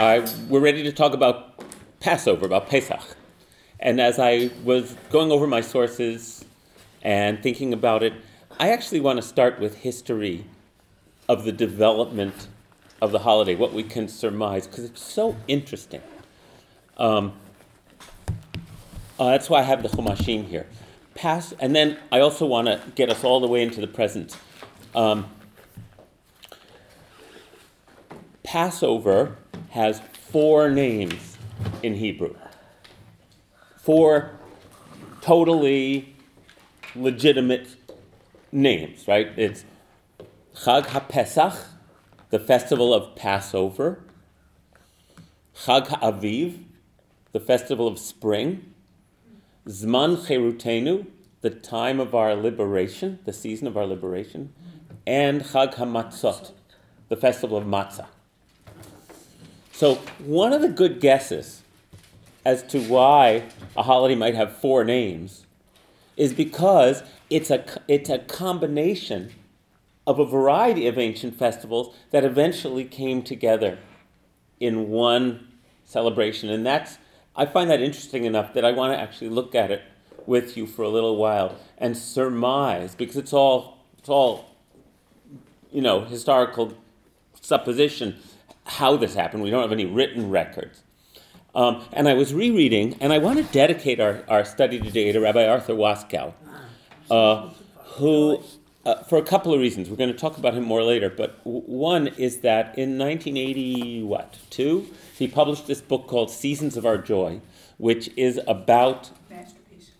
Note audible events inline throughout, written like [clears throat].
I, we're ready to talk about Passover, about Pesach. And as I was going over my sources and thinking about it, I actually want to start with history of the development of the holiday, what we can surmise, because it's so interesting. Um, uh, that's why I have the Chumashim here. Pass, and then I also want to get us all the way into the present. Um, Passover has four names in Hebrew. Four totally legitimate names, right? It's Chag HaPesach, the festival of Passover, Chag HaAviv, the festival of spring, Zman Cherutenu, the time of our liberation, the season of our liberation, and Chag HaMatzot, the festival of matzah. So, one of the good guesses as to why a holiday might have four names is because it's a, it's a combination of a variety of ancient festivals that eventually came together in one celebration. And that's, I find that interesting enough that I want to actually look at it with you for a little while and surmise, because it's all, it's all you know, historical supposition how this happened. We don't have any written records. Um, and I was rereading, and I want to dedicate our, our study today to Rabbi Arthur Waskow, uh, who, uh, for a couple of reasons, we're going to talk about him more later, but w- one is that in 1980, what, two, he published this book called Seasons of Our Joy, which is about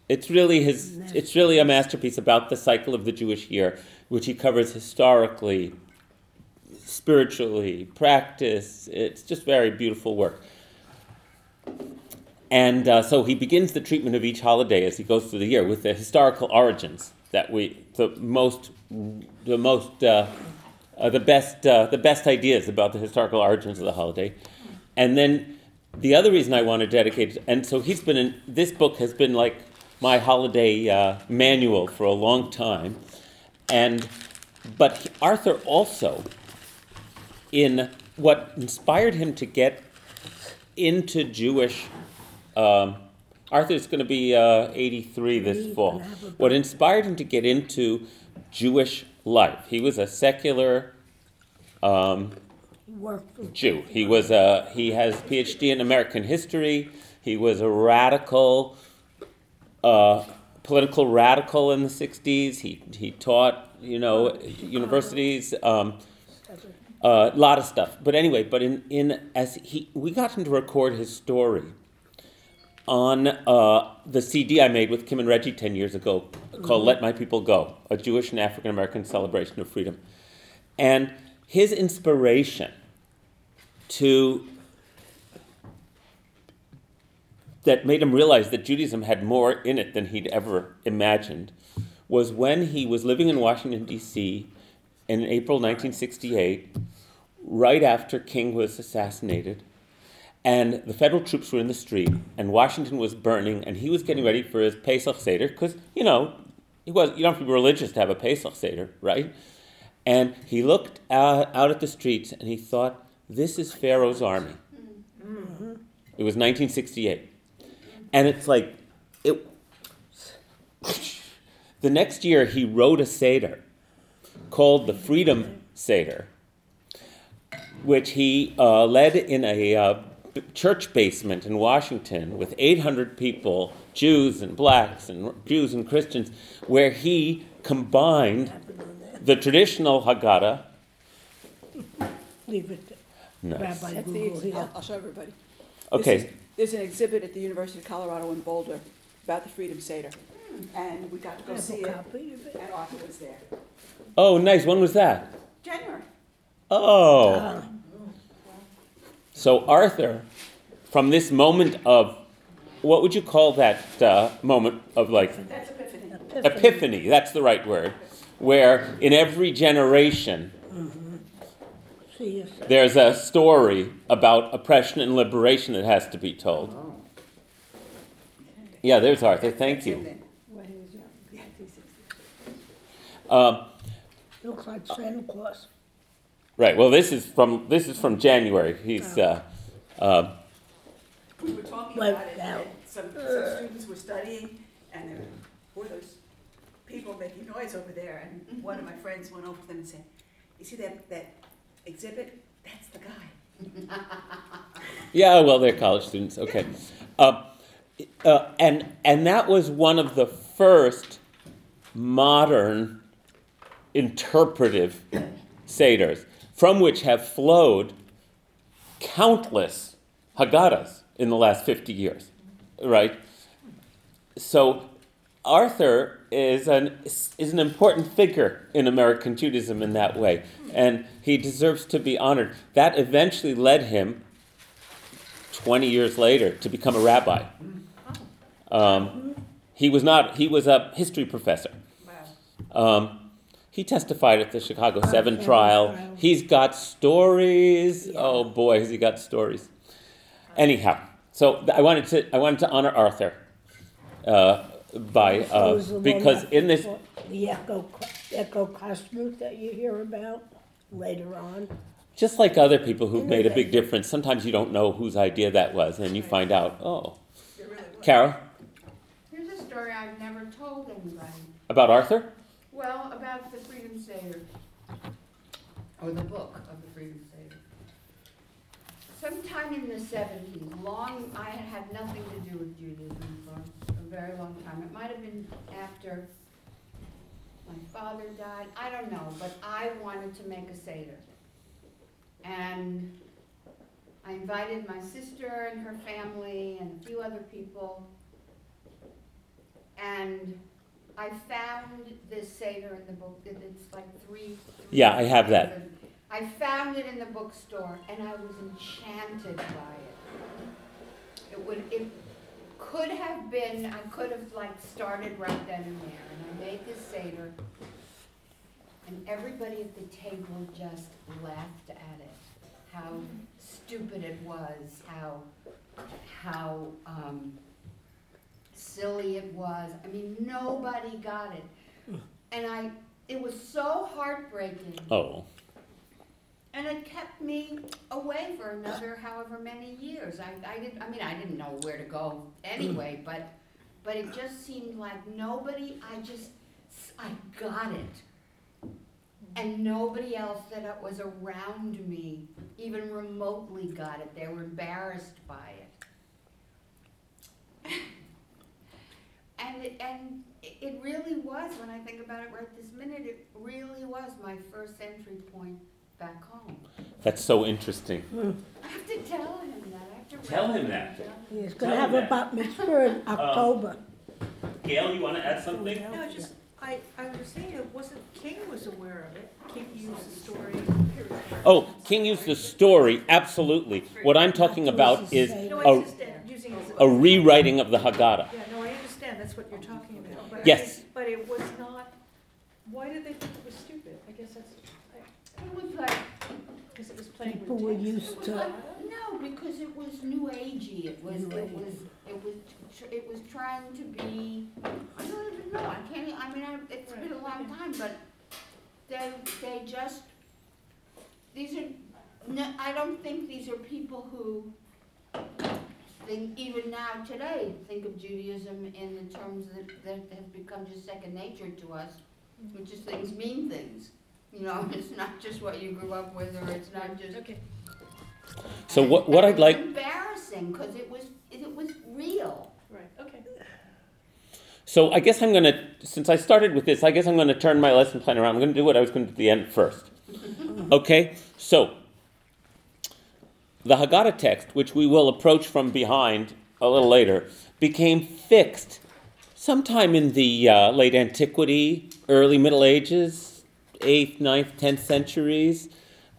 it's really his it's really a masterpiece about the cycle of the Jewish year, which he covers historically, spiritually, practice. It's just very beautiful work. And uh, so he begins the treatment of each holiday as he goes through the year with the historical origins that we, the most, the most, uh, uh, the best, uh, the best ideas about the historical origins of the holiday. And then the other reason I want to dedicate, and so he's been in, this book has been like my holiday uh, manual for a long time. And, but Arthur also, in what inspired him to get into Jewish um, Arthur's going to be uh, 83 this fall. What inspired him to get into Jewish life? He was a secular um, Jew. He was a, he has PhD in American history. He was a radical, uh, political radical in the 60s. He, he taught, you know, universities. Um, a uh, lot of stuff, but anyway, but in, in as he we got him to record his story on uh, the CD I made with Kim and Reggie 10 years ago called Let My People Go, a Jewish and African American celebration of freedom. And his inspiration to that made him realize that Judaism had more in it than he'd ever imagined was when he was living in Washington, D.C. in April 1968, right after King was assassinated and the federal troops were in the street, and Washington was burning, and he was getting ready for his Pesach Seder, because, you know, he was, you don't have to be religious to have a Pesach Seder, right? And he looked out, out at the streets, and he thought, this is Pharaoh's army. Mm-hmm. It was 1968. And it's like, it, the next year he wrote a Seder called the Freedom Seder, which he uh, led in a uh, church basement in Washington with 800 people, Jews and blacks and Jews and Christians, where he combined the traditional Haggadah. Leave it. Nice. Rabbi the, Google ex- here. I'll, I'll show everybody. Okay. Is- There's an exhibit at the University of Colorado in Boulder about the Freedom Seder. And we got to go see it, copy of it. and Arthur was there. Oh, nice. When was that? January. Oh. So Arthur, from this moment of, what would you call that uh, moment of like That's Epiphany. epiphany? That's the right word. Where in every generation See, yes, there's a story about oppression and liberation that has to be told. Yeah, there's Arthur. Thank you. Um, looks like Santa Claus. Right. Well, this is from this is from January. He's uh, Uh, We were talking Well, about it, now- and some, some students were studying, and there were those people making noise over there, and one of my friends went over to them and said, you see that, that exhibit? That's the guy. [laughs] Yeah, well, they're college students. Okay, uh, uh, and and that was one of the first modern interpretive seders, from which have flowed countless Haggadahs in the last fifty years, right? So Arthur is an is an important figure in American Judaism in that way, and he deserves to be honored. That eventually led him, twenty years later, to become a rabbi. Um, he was not. He was a history professor. Um, he testified at the Chicago Seven Seven trial. trial. He's got stories. Yeah. Oh boy, has he got stories. Anyhow, so I wanted to I wanted to honor Arthur uh, by uh, is the one because in this The echo, echo Kosmuk that you hear about later on. just like other people who've made a big difference, sometimes you don't know whose idea that was, and you find out. Oh, It really was. Carol, Here's a story I've never told anybody. about Arthur. Well, about the Or oh, the book of the Freedom Seder. Sometime in the seventies, long, I had nothing to do with Judaism for a very long time. It might have been after my father died, I don't know, but I wanted to make a Seder. And I invited my sister and her family and a few other people. And I found this Seder in the book, it- it's like three. three Yeah, I have that. thousand. I found it in the bookstore and I was enchanted by it. It would, it could have been, I could have like started right then and there, and I made this Seder. And everybody at the table just laughed at it, how stupid it was, how, how, um, silly it was. I mean, nobody got it. And I, it was so heartbreaking. Oh, And it kept me away for another however many years. I, I didn't, I mean, I didn't know where to go anyway, [clears throat] but, but it just seemed like nobody, I just, I got it. And nobody else that was around me even remotely got it. They were embarrassed by it. And, it- and it it really was, when I think about it right this minute, it really was my first entry point back home. that's so interesting. Hmm. I have to tell him that, I have to. Tell him that. down. He's gonna have me a that. bat mitzvah in [laughs] um, October. Gail, you want to add something? No, just, I, I was saying it wasn't, King was aware of it, King used the story. Oh, King used the story, absolutely. What I'm talking about is No, I a, understand, using it as a rewriting of the Haggadah. Yeah, no, I understand, that's what you're talking about, but. I Yes. think- But it was not, why did they think it was stupid? I guess that's, It was like, because it was playing People with were text. used it was to, like, no, because it was new agey, it was, New it was, it was, tr- it was trying to be, I don't even know, I can't, I mean, I, it's been a long time, but they, they just, these are, no, I don't think these are people who think, even now today, think of Judaism in the terms that, that have become just second nature to us, mm-hmm. which is things mean things. You know, [laughs] it's not just what you grew up with, or it's not just. Okay, So what, what I'd like, It was embarrassing, because it was, it was real. right, okay. so I guess I'm gonna, since I started with this, I guess I'm gonna turn my lesson plan around. I'm gonna do what I was gonna do at the end first. [laughs] Okay, so the Haggadah text, which we will approach from behind a little later, became fixed sometime in the uh, late antiquity, early Middle Ages, eighth, ninth, tenth centuries.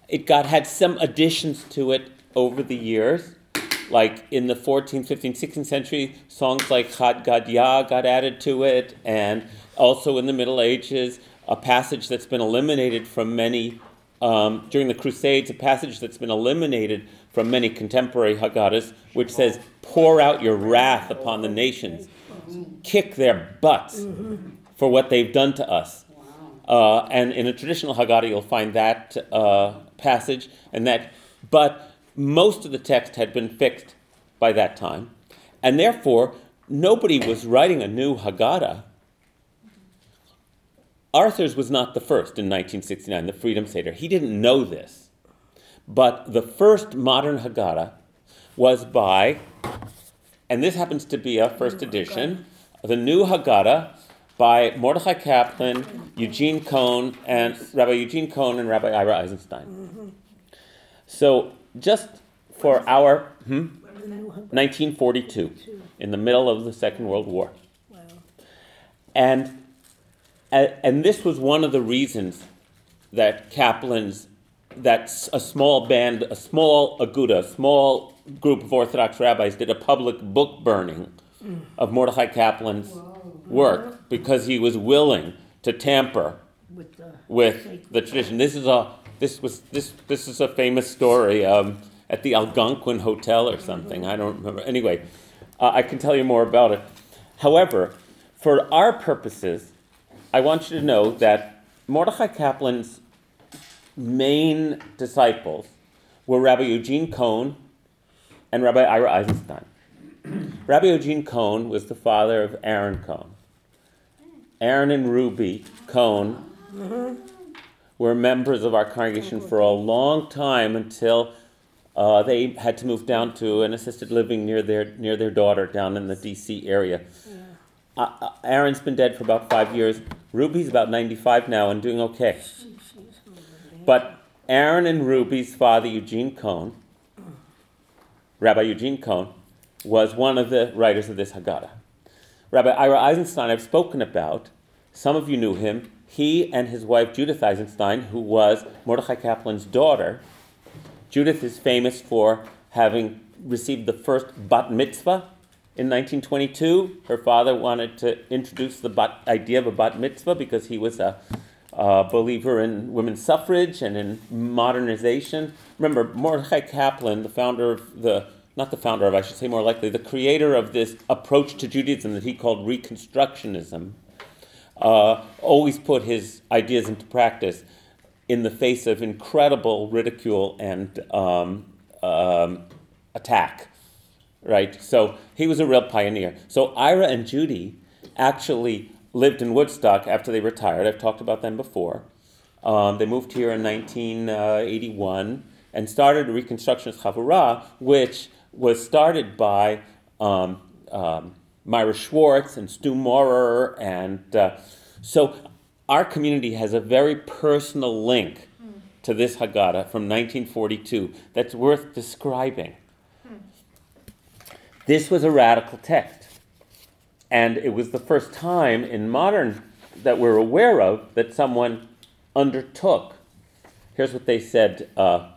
It got had some additions to it over the years, like in the 14th, 15th, 16th century, songs like Chad Gadya got added to it, and also in the Middle Ages, a passage that's been eliminated from many um, during the Crusades, a passage that's been eliminated from many contemporary Haggadahs, which says, "Pour out your wrath upon the nations, kick their butts for what they've done to us." Uh, and in a traditional Haggadah, you'll find that uh, passage, and that. But most of the text had been fixed by that time, and therefore nobody was writing a new Haggadah. Arthur's was not the first in 1969, the Freedom Seder. He didn't know this. But the first modern Haggadah was by, and this happens to be a first edition, the new Haggadah by Mordechai Kaplan, Eugene Kohn, and Rabbi Eugene Kohn and Rabbi Ira Eisenstein. So just for our hmm, 1942, in the middle of the Second World War. Wow. And and this was one of the reasons that Kaplan's, that a small band, a small aguda, a small group of Orthodox rabbis did a public book burning of Mordechai Kaplan's work because he was willing to tamper With the. with the tradition. This is a this was this this is a famous story um, at the Algonquin Hotel or something. I don't remember. Anyway, uh, I can tell you more about it. However, for our purposes, I want you to know that Mordechai Kaplan's main disciples were Rabbi Eugene Kohn and Rabbi Ira Eisenstein. [clears throat] Rabbi Eugene Kohn was the father of Aaron Kohn. Aaron and Ruby Kohn were members of our congregation for a long time until uh, they had to move down to an assisted living near their near their daughter down in the D.C. area. Uh, uh, Aaron's been dead for about five years. Ruby's about 95 now and doing okay. But Aaron and Ruby's father, Eugene Kohn, Rabbi Eugene Kohn, was one of the writers of this Haggadah. Rabbi Ira Eisenstein, I've spoken about. Some of you knew him. He and his wife Judith Eisenstein, who was Mordechai Kaplan's daughter. Judith is famous for having received the first bat mitzvah in 1922. Her father wanted to introduce the bat, idea of a bat mitzvah because he was a, a believer in women's suffrage and in modernization. Remember, Mordechai Kaplan, the founder of the not the founder of, I should say more likely, the creator of this approach to Judaism that he called Reconstructionism, uh, always put his ideas into practice in the face of incredible ridicule and um, um, attack. Right? So he was a real pioneer. So Ira and Judy actually lived in Woodstock after they retired. I've talked about them before. Um, they moved here in 1981 and started a Reconstructionist Chavurah, which was started by um, um, Myra Schwartz and Stu Maurer. And uh, so our community has a very personal link to this Haggadah from 1942 that's worth describing. This was a radical text. And it was the first time in modern that we're aware of that someone undertook. Here's what they said uh,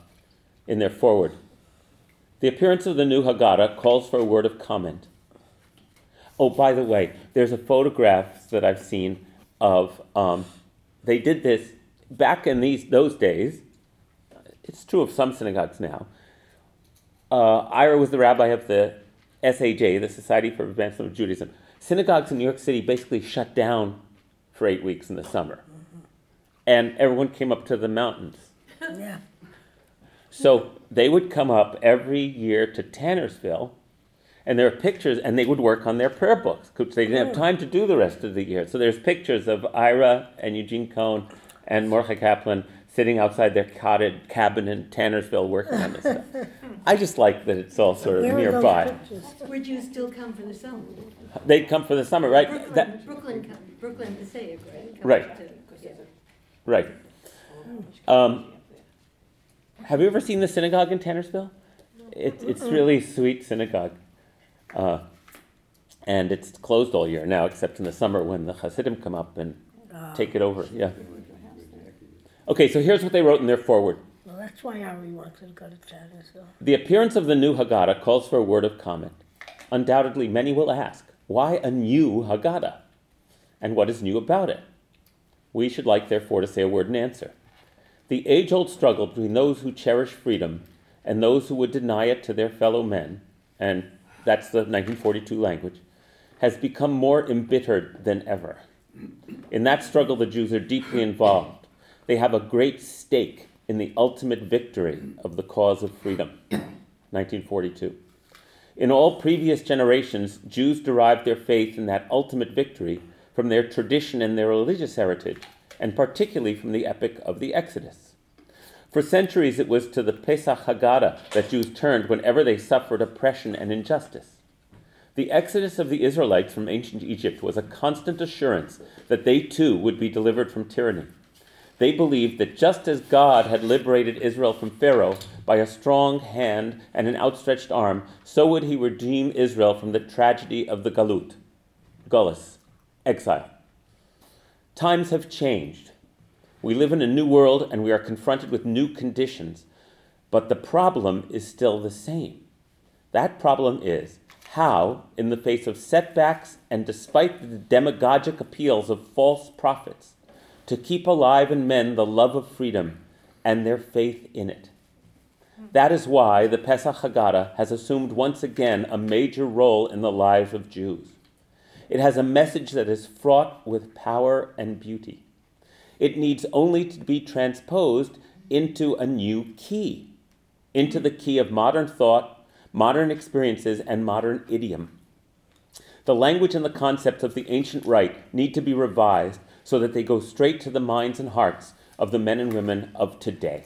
in their foreword The appearance of the new Haggadah calls for a word of comment. Oh, by the way, there's a photograph that I've seen of, um, they did this back in these those days. It's true of some synagogues now. Uh, Ira was the rabbi of the SAJ, the Society for Advancement of Judaism. Synagogues in New York City basically shut down for eight weeks in the summer. And everyone came up to the mountains. Yeah. So they would come up every year to Tannersville, and there are pictures, and they would work on their prayer books, because they didn't have mm. time to do the rest of the year. So there's pictures of Ira and Eugene Kohn and Mordechai Kaplan sitting outside their cottage cabin in Tannersville working on this stuff. I just like that it's all sort of Where are those nearby. pictures? Would you still come for the summer? They'd come for the summer, right? Brooklyn, That, Brooklyn, come- Brooklyn Passaic, right? Come Right. to- yeah. right. Um, have you ever seen the synagogue in Tannersville? It, it's really sweet synagogue. Uh, and it's closed all year now, except in the summer when the Hasidim come up and take it over. Yeah. Okay, so here's what they wrote in their foreword. Well, that's why Ari wants to go to Chattersville. The appearance of the new Haggadah calls for a word of comment. Undoubtedly, many will ask, why a new Haggadah? And what is new about it? We should like, therefore, to say a word in answer. The age old struggle between those who cherish freedom and those who would deny it to their fellow men, and that's the 1942 language, has become more embittered than ever. In that struggle, the Jews are deeply involved. They have a great stake in the ultimate victory of the cause of freedom. 1942. In all previous generations, Jews derived their faith in that ultimate victory from their tradition and their religious heritage, and particularly from the epic of the Exodus. For centuries, it was to the Pesach Haggadah that Jews turned whenever they suffered oppression and injustice. The exodus of the Israelites from ancient Egypt was a constant assurance that they too would be delivered from tyranny. They believed that just as God had liberated Israel from Pharaoh by a strong hand and an outstretched arm, so would he redeem Israel from the tragedy of the Galut, Gullus, exile. Times have changed. We live in a new world and we are confronted with new conditions, but the problem is still the same. That problem is how, in the face of setbacks and despite the demagogic appeals of false prophets, to keep alive in men the love of freedom and their faith in it. That is why the Pesach Haggadah has assumed once again a major role in the lives of Jews. It has a message that is fraught with power and beauty. It needs only to be transposed into a new key, into the key of modern thought, modern experiences, and modern idiom. The language and the concepts of the ancient rite need to be revised so that they go straight to the minds and hearts of the men and women of today.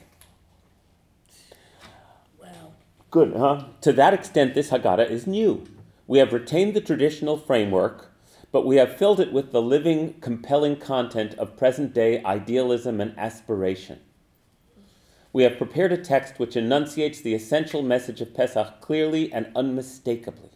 Wow. Good, huh? To that extent, this Haggadah is new. We have retained the traditional framework, but we have filled it with the living, compelling content of present day idealism and aspiration. We have prepared a text which enunciates the essential message of Pesach clearly and unmistakably.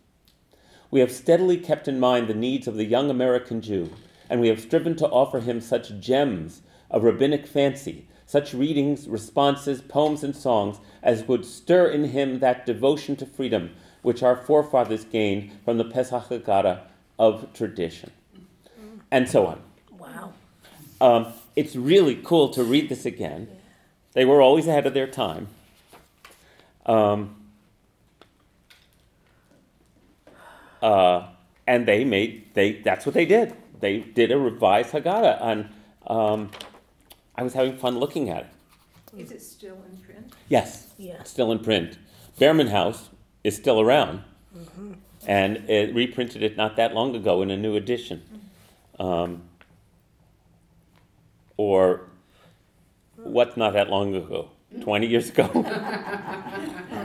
We have steadily kept in mind the needs of the young American Jew, and we have striven to offer him such gems of rabbinic fancy, such readings, responses, poems, and songs as would stir in him that devotion to freedom which our forefathers gained from the Pesach Haggadah of tradition. And so on. Wow. Um, it's really cool to read this again. They were always ahead of their time. Um, uh, and they made they that's what they did. They did a revised Haggadah, and um, I was having fun looking at it. Is it still in print? Yes, Yeah. still in print. Behrman House is still around, and it reprinted it not that long ago in a new edition. Um, or what's not that long ago? 20 years ago? [laughs]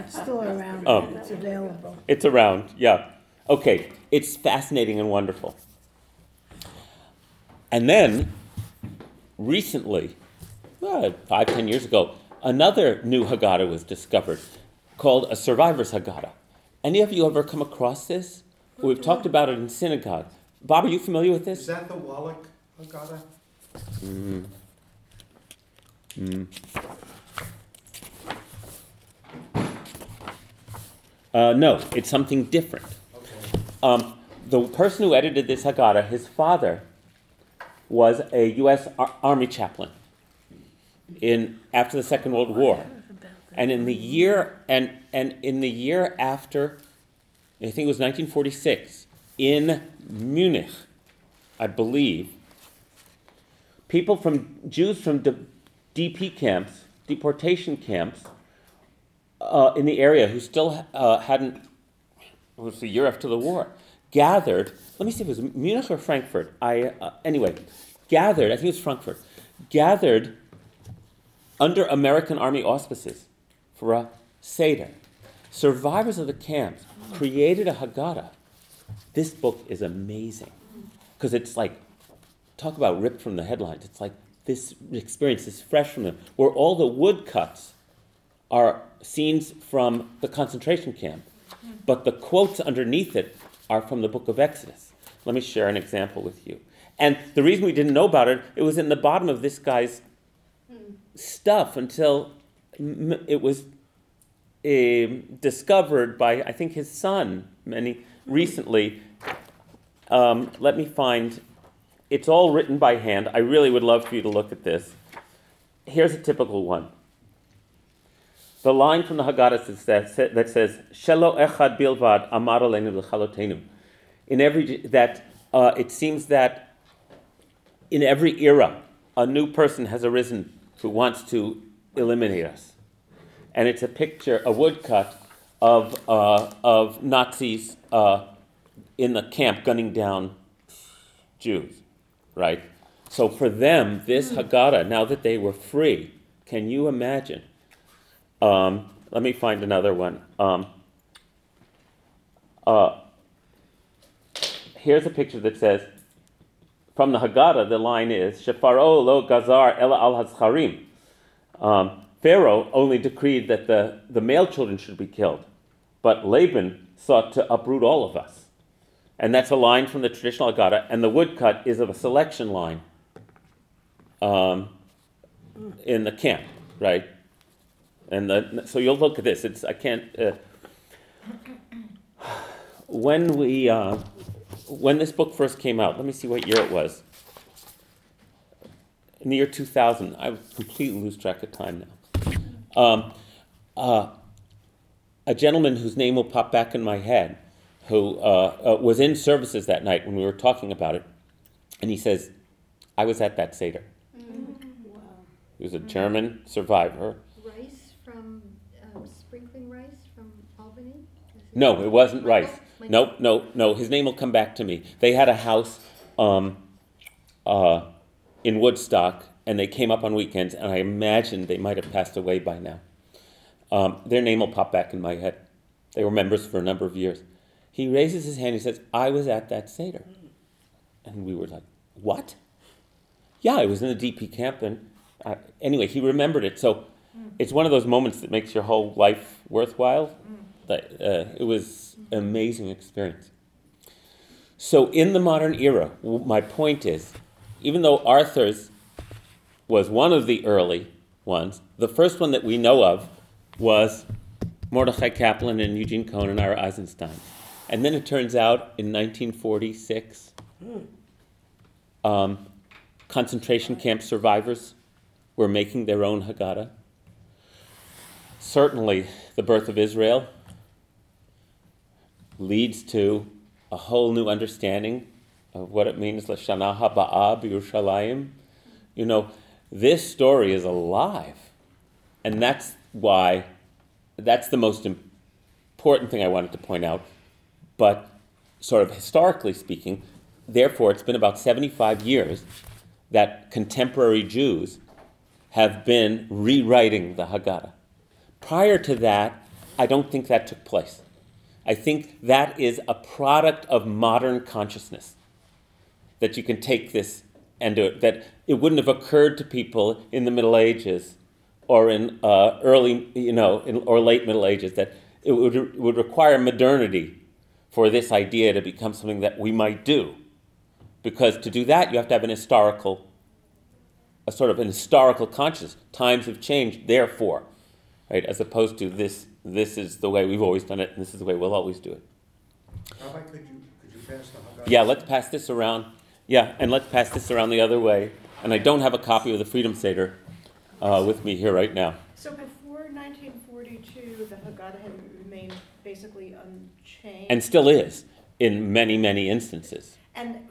It's still around. Oh. It's available. it's around, yeah. Okay, it's fascinating and wonderful. And then, recently, uh, five, ten years ago, another new Haggadah was discovered called a Survivor's Haggadah. Any of you ever come across this? We've talked about it in synagogue. Bob, are you familiar with this? Is that the Wallach Haggadah? Uh, no, it's something different. Okay. Um, the person who edited this Haggadah, his father, was a U.S. Ar- Army chaplain in after the Second World War, and in the year and and in the year after, I think it was 1946, in Munich, I believe. People from Jews from D- DP camps, deportation camps, uh, in the area who still uh, hadn't it was the year after the war, gathered. Let me see if it was Munich or Frankfurt. I uh, anyway gathered. I think it was Frankfurt. Gathered under American Army auspices for a seder. Survivors of the camps created a Haggadah. This book is amazing because it's like talk about ripped from the headlines. It's like this experience is fresh from them, where all the woodcuts are scenes from the concentration camp, but the quotes underneath it are from the book of Exodus. Let me share an example with you. And the reason we didn't know about it, it was in the bottom of this guy's stuff until it was um discovered by, I think, his son many recently. Um, let me find. It's all written by hand. I really would love for you to look at this. Here's a typical one. The line from the Haggadah that says, that says "Shelo echad bilvad amar aleinu l'chalotenu." In every that uh, it seems that in every era a new person has arisen who wants to eliminate us. And it's a picture, a woodcut of, uh, of Nazis uh, in the camp gunning down Jews, right? So for them, this Haggadah, now that they were free, can you imagine? Um, let me find another one. Um, uh, here's a picture that says, from the Haggadah, the line is, Shefaro lo gazar ela al hazcharim. Um, Pharaoh only decreed that the, the male children should be killed, but Laban sought to uproot all of us. And that's a line from the traditional Haggadah, and the woodcut is of a selection line um, in the camp, right? And the, so you'll look at this. It's I can't. Uh, when we uh, when this book first came out, let me see what year it was. In the year 2000, I completely lose track of time now. Um, uh, a gentleman whose name will pop back in my head, who uh, uh, was in services that night when we were talking about it, and he says, "I was at that seder." He was a German survivor. Rice from, um, sprinkling rice from Albany? No, it wasn't? Rice. No, no, no. His name will come back to me. They had a house um, uh, in Woodstock, and they came up on weekends, and I imagine they might have passed away by now. Um, their name will pop back in my head. They were members for a number of years. He raises his hand. He says, "I was at that seder," and we were like, "What?" Yeah, I was in the DP camp, and uh, anyway, he remembered it. So it's one of those moments that makes your whole life worthwhile. That uh, it was an amazing experience. So in the modern era, w- my point is, even though Arthur's was one of the early ones, the first one that we know of was Mordechai Kaplan and Eugene Cohen and Ira Eisenstein. And then it turns out in 1946, um, concentration camp survivors were making their own Haggadah. Certainly, the birth of Israel leads to a whole new understanding of what it means, Lashana Haba'ah B'Yerushalayim. You know, this story is alive. And that's why, that's the most important thing I wanted to point out. But, sort of historically speaking, therefore, it's been about 75 years that contemporary Jews have been rewriting the Haggadah. Prior to that, I don't think that took place. I think that is a product of modern consciousness. That you can take this and do it. That it wouldn't have occurred to people in the Middle Ages or in uh, early, you know, in, or late Middle Ages. That it would, it would require modernity for this idea to become something that we might do. Because to do that, you have to have an historical, a sort of an historical consciousness. Times have changed, therefore, right? As opposed to this, this is the way we've always done it, and this is the way we'll always do it. Rabbi, could you, could you pass the Haggadah? Yeah, let's pass this around. Yeah, and let's pass this around the other way. And I don't have a copy of the Freedom Seder uh, with me here right now. So before nineteen forty-two, the Haggadah had remained basically unchanged? And still is in many, many instances. And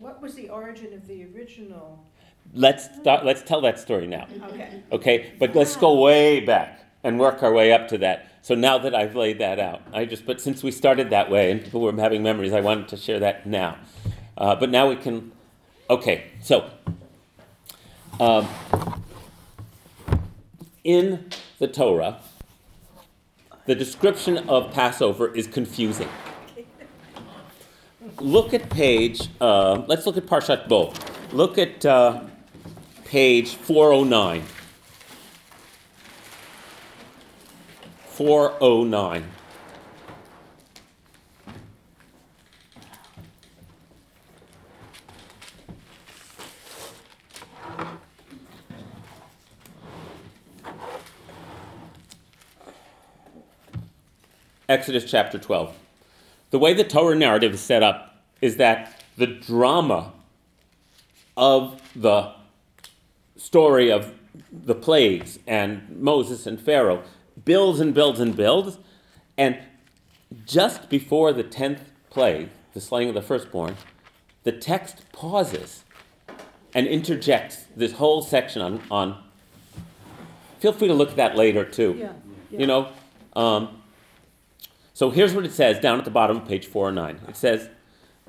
what was the origin of the original? Let's, start, let's tell that story now. Okay, Okay, but let's go way back and work our way up to that. So now that I've laid that out, I just, but since we started that way and people were having memories, I wanted to share that now. Uh, but now we can, okay, so um, in the Torah, the description of Passover is confusing. Look at page, uh, let's look at Parshat Bo. Look at uh, page 409. 409. Exodus chapter 12. The way the Torah narrative is set up is that the drama of the story of the plagues and Moses and Pharaoh builds and builds and builds. And just before the 10th plague, the slaying of the firstborn, the text pauses and interjects this whole section on, on feel free to look at that later too. Yeah, You know, um, so here's what it says down at the bottom of page 409. It says,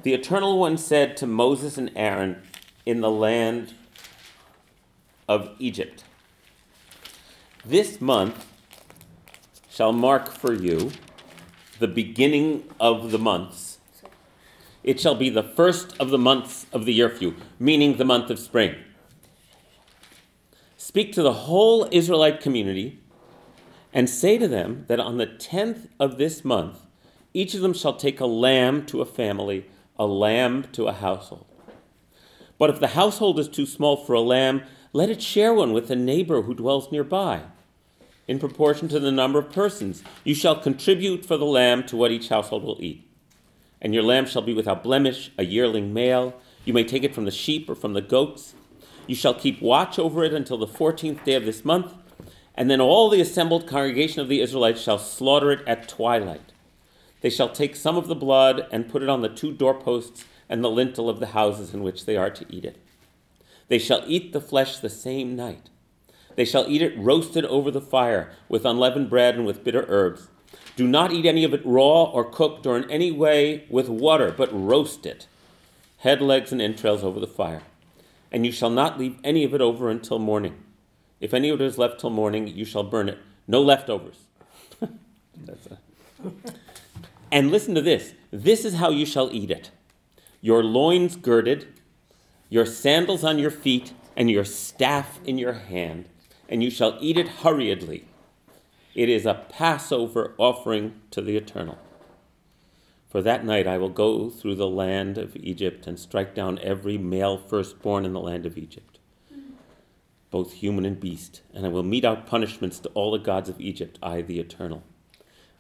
The Eternal One said to Moses and Aaron in the land of Egypt, This month shall mark for you the beginning of the months. It shall be the first of the months of the year for you, meaning the month of spring. Speak to the whole Israelite community and say to them that on the tenth of this month, each of them shall take a lamb to a family, a lamb to a household. But if the household is too small for a lamb, let it share one with a neighbor who dwells nearby. In proportion to the number of persons, you shall contribute for the lamb to what each household will eat. And your lamb shall be without blemish, a yearling male. You may take it from the sheep or from the goats. You shall keep watch over it until the fourteenth day of this month, and then all the assembled congregation of the Israelites shall slaughter it at twilight. They shall take some of the blood and put it on the two doorposts and the lintel of the houses in which they are to eat it. They shall eat the flesh the same night. They shall eat it roasted over the fire with unleavened bread and with bitter herbs. Do not eat any of it raw or cooked or in any way with water, but roast it, head, legs, and entrails over the fire. And you shall not leave any of it over until morning. If any of it is left till morning, you shall burn it. No leftovers. [laughs] And listen to this this is how you shall eat it your loins girded, your sandals on your feet, and your staff in your hand, and you shall eat it hurriedly. It is a Passover offering to the Eternal. For that night I will go through the land of Egypt and strike down every male firstborn in the land of Egypt, both human and beast, and I will mete out punishments to all the gods of Egypt, I the Eternal.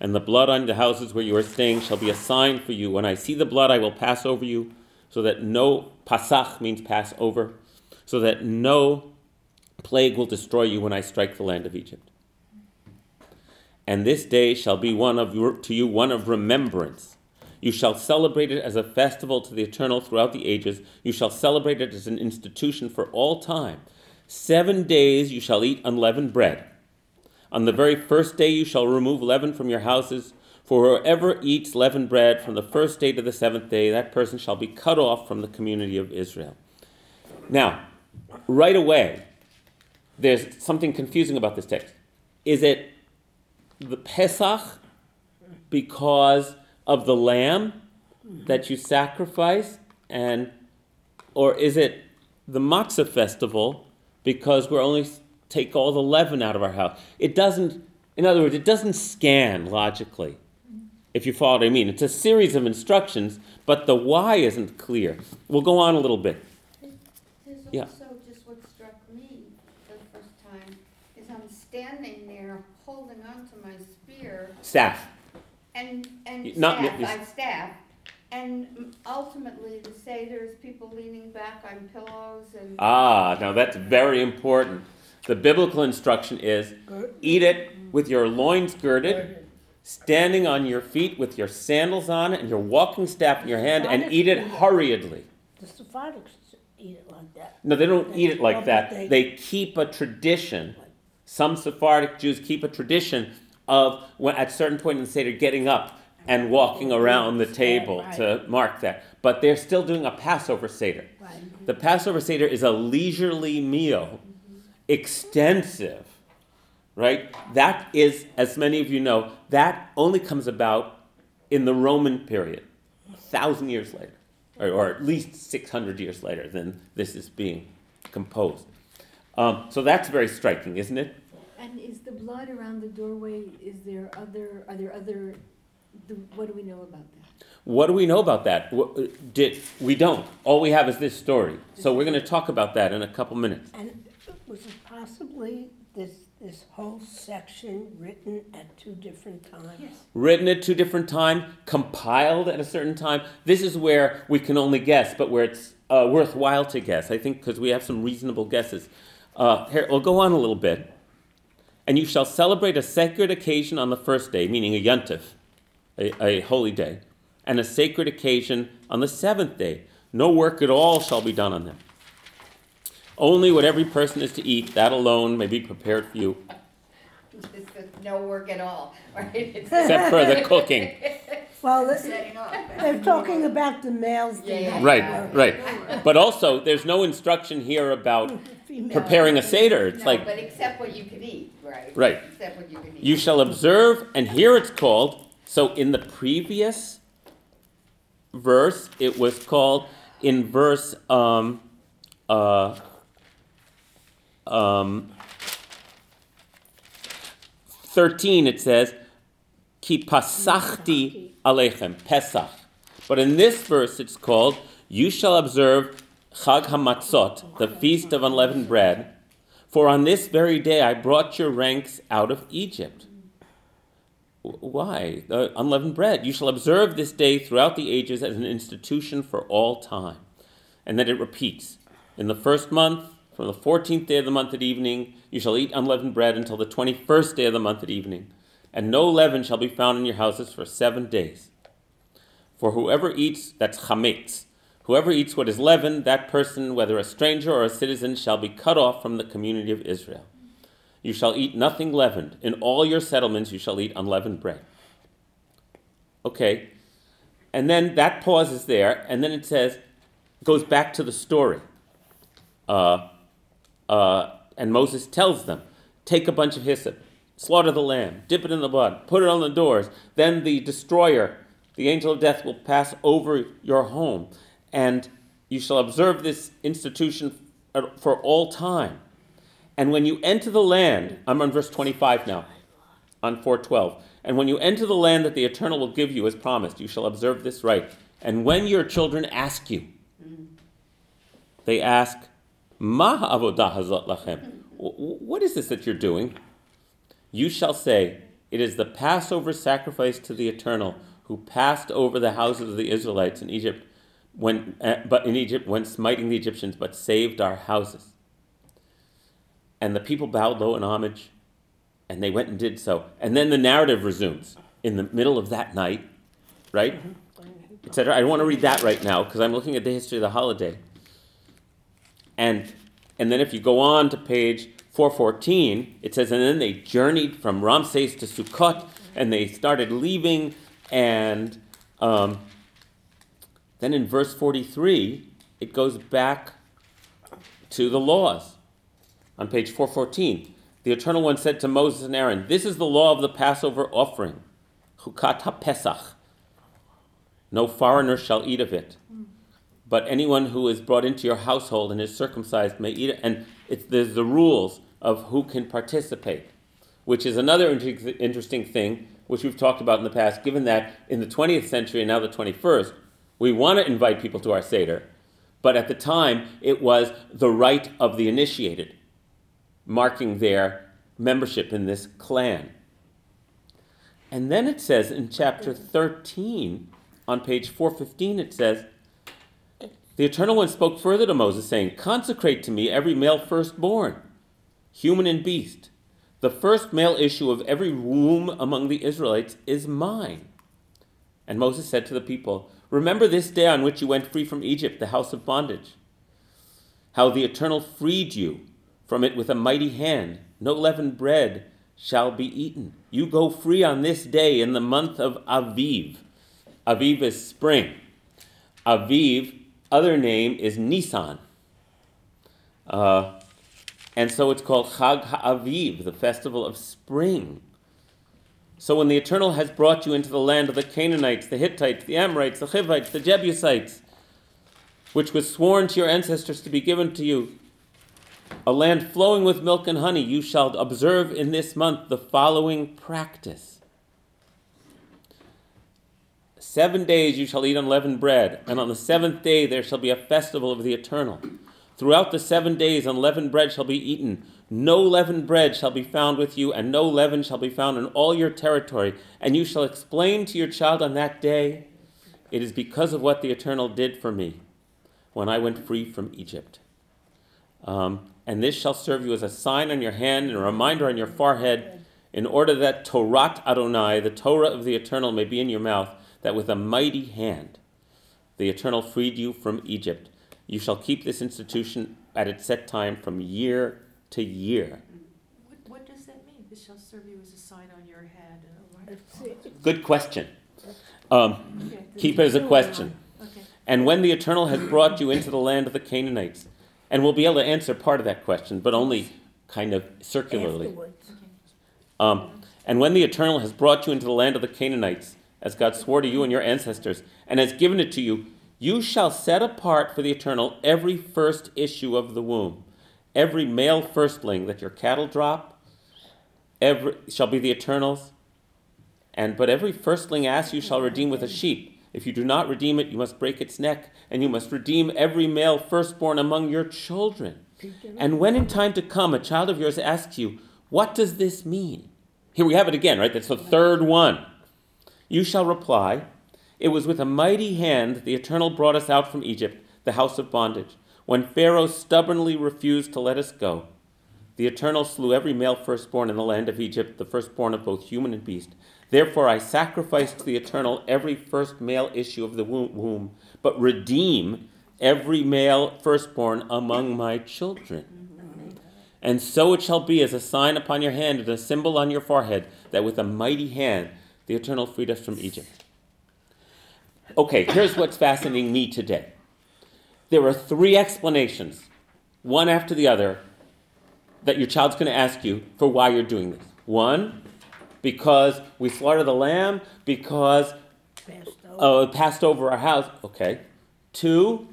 And the blood on the houses where you are staying shall be a sign for you. When I see the blood, I will pass over you, so that no pasach means pass over, so that no plague will destroy you when I strike the land of Egypt. And this day shall be one of your, to you one of remembrance. You shall celebrate it as a festival to the eternal throughout the ages. You shall celebrate it as an institution for all time. Seven days you shall eat unleavened bread. On the very first day you shall remove leaven from your houses. For whoever eats leavened bread from the first day to the seventh day, that person shall be cut off from the community of Israel. Now, right away, there's something confusing about this text. Is it the Pesach because of the lamb that you sacrifice, and or is it the matzah festival because we're only take all the leaven out of our house? It doesn't. In other words, it doesn't scan logically. If you follow what I mean, it's a series of instructions, but the why isn't clear. We'll go on a little bit. Yeah. also just what struck me the first time, is I'm standing there holding on to my spear Staff. and, and Not- staff, yes. I have staff. And ultimately to say there's people leaning back on pillows and, Ah, now that's very important. The biblical instruction is eat it with your loins girded, standing on your feet with your sandals on and your walking staff in your hand, and eat it hurriedly. The Sephardics eat it like that. No, they don't eat it like that. they- They keep a tradition. Some Sephardic Jews keep a tradition of when at a certain point in the Seder getting up and walking around the table to mark that. But they're still doing a Passover Seder. Right. The Passover Seder is a leisurely meal, extensive, right? That is, as many of you know, that only comes about in the Roman period, a thousand years later, or, or at least 600 years later than this is being composed. Um, so that's very striking, isn't it? And is the blood around the doorway, is there other, are there other, the- what do we know about that? What do we know about that? What, did, we don't. All we have is this story. So we're going to talk about that in a couple minutes. And was it possibly this, this whole section written at two different times? Yes. written at two different times, compiled at a certain time. This is where we can only guess, but where it's uh, worthwhile to guess. I think because we have some reasonable guesses. Uh, here, we'll go on a little bit. And you shall celebrate a sacred occasion on the first day, meaning a yontif, a, a holy day, and a sacred occasion on the seventh day. No work at all shall be done on them. Only what every person is to eat, that alone may be prepared for you. This no work at all, right? [laughs] Except for the cooking. Well, this, they're talking about the males. Yeah, yeah. Right, right. But also, there's no instruction here about preparing a Seder. It's No, like, but except what you can eat, right? Right. Except what you can eat. you shall observe, and here it's called, so in the previous verse, it was called, in verse, um, uh, um, 13, it says, Ki pasachti alechem, Pesach. But in this verse, it's called, You shall observe Chag HaMatzot, the feast of unleavened bread, for on this very day I brought your ranks out of Egypt. Why? Unleavened bread. You shall observe this day throughout the ages as an institution for all time. And then it repeats. In the first month, from the 14th day of the month at evening, you shall eat unleavened bread until the 21st day of the month at evening. And no leaven shall be found in your houses for seven days. For whoever eats, that's chametz, whoever eats what is leavened, that person, whether a stranger or a citizen, shall be cut off from the community of Israel. You shall eat nothing leavened. In all your settlements you shall eat unleavened bread. Okay. And then that pause is there, and then it says, goes back to the story. Uh, uh, and Moses tells them, take a bunch of hyssop, slaughter the lamb, dip it in the blood, put it on the doors. Then the destroyer, the angel of death, will pass over your home, and you shall observe this institution for all time. And when you enter the land, I'm on verse 25 now, on 412. And when you enter the land that the Eternal will give you as promised, you shall observe this right. And when your children ask you, they ask, What is this that you're doing? You shall say, It is the Passover sacrifice to the Eternal, who passed over the houses of the Israelites in Egypt, when, uh, but in Egypt when smiting the Egyptians, but saved our houses. And the people bowed low in homage, and they went and did so. And then the narrative resumes in the middle of that night, right? Etc. I don't want to read that right now because I'm looking at the history of the holiday. And and then if you go on to page 414, it says, and then they journeyed from Ramses to Sukkot, and they started leaving, and um, then in verse 43, it goes back to the laws. On page 414, the Eternal One said to Moses and Aaron, This is the law of the Passover offering, Chukat HaPesach. No foreigner shall eat of it but anyone who is brought into your household and is circumcised may eat it. And there's the rules of who can participate, which is another inter- interesting thing, which we've talked about in the past, given that in the 20th century and now the 21st, we want to invite people to our Seder, but at the time it was the right of the initiated, marking their membership in this clan. And then it says in chapter 13, on page 415, it says, the Eternal One spoke further to Moses, saying, Consecrate to me every male firstborn, human and beast. The first male issue of every womb among the Israelites is mine. And Moses said to the people, Remember this day on which you went free from Egypt, the house of bondage. How the Eternal freed you from it with a mighty hand. No leavened bread shall be eaten. You go free on this day in the month of Aviv. Aviv is spring. Aviv other name is Nisan. Uh, and so it's called Chag HaAviv, the festival of spring. So when the Eternal has brought you into the land of the Canaanites, the Hittites, the Amorites, the Hivites, the Jebusites, which was sworn to your ancestors to be given to you, a land flowing with milk and honey, you shall observe in this month the following practice. Seven days you shall eat unleavened bread, and on the seventh day there shall be a festival of the Eternal. Throughout the seven days unleavened bread shall be eaten. No leavened bread shall be found with you, and no leaven shall be found in all your territory. And you shall explain to your child on that day, It is because of what the Eternal did for me when I went free from Egypt. Um, and this shall serve you as a sign on your hand and a reminder on your forehead, in order that Torah Adonai, the Torah of the Eternal, may be in your mouth, that with a mighty hand the Eternal freed you from Egypt. You shall keep this institution at its set time from year to year. What, what does that mean? This shall serve serve you as a sign on your head. and a Let's light- see. Good question. Um, Okay. keep it as a question. Okay. And when the Eternal has brought you into the land of the Canaanites, and we'll be able to answer part of that question, but only kind of circularly. Afterwards. Um, and when the Eternal has brought you into the land of the Canaanites, as God swore to you and your ancestors, and has given it to you, you shall set apart for the Eternal every first issue of the womb, every male firstling that your cattle drop, every shall be the Eternal's. And but every firstling ass you shall redeem with a sheep. If you do not redeem it, you must break its neck, and you must redeem every male firstborn among your children. And when in time to come a child of yours asks you, What does this mean? Here we have it again, right? That's the third one. You shall reply, It was with a mighty hand that the Eternal brought us out from Egypt, the house of bondage, when Pharaoh stubbornly refused to let us go. The Eternal slew every male firstborn in the land of Egypt, the firstborn of both human and beast. Therefore I sacrifice to the Eternal every first male issue of the womb, but redeem every male firstborn among my children. And so it shall be as a sign upon your hand and a symbol on your forehead that with a mighty hand the Eternal freed us from Egypt. Okay, here's what's fascinating me today. There are three explanations, one after the other, that your child's going to ask you for why you're doing this. One, because we slaughter the lamb, because Passed oh, over. oh, it passed over our house. Okay. Two,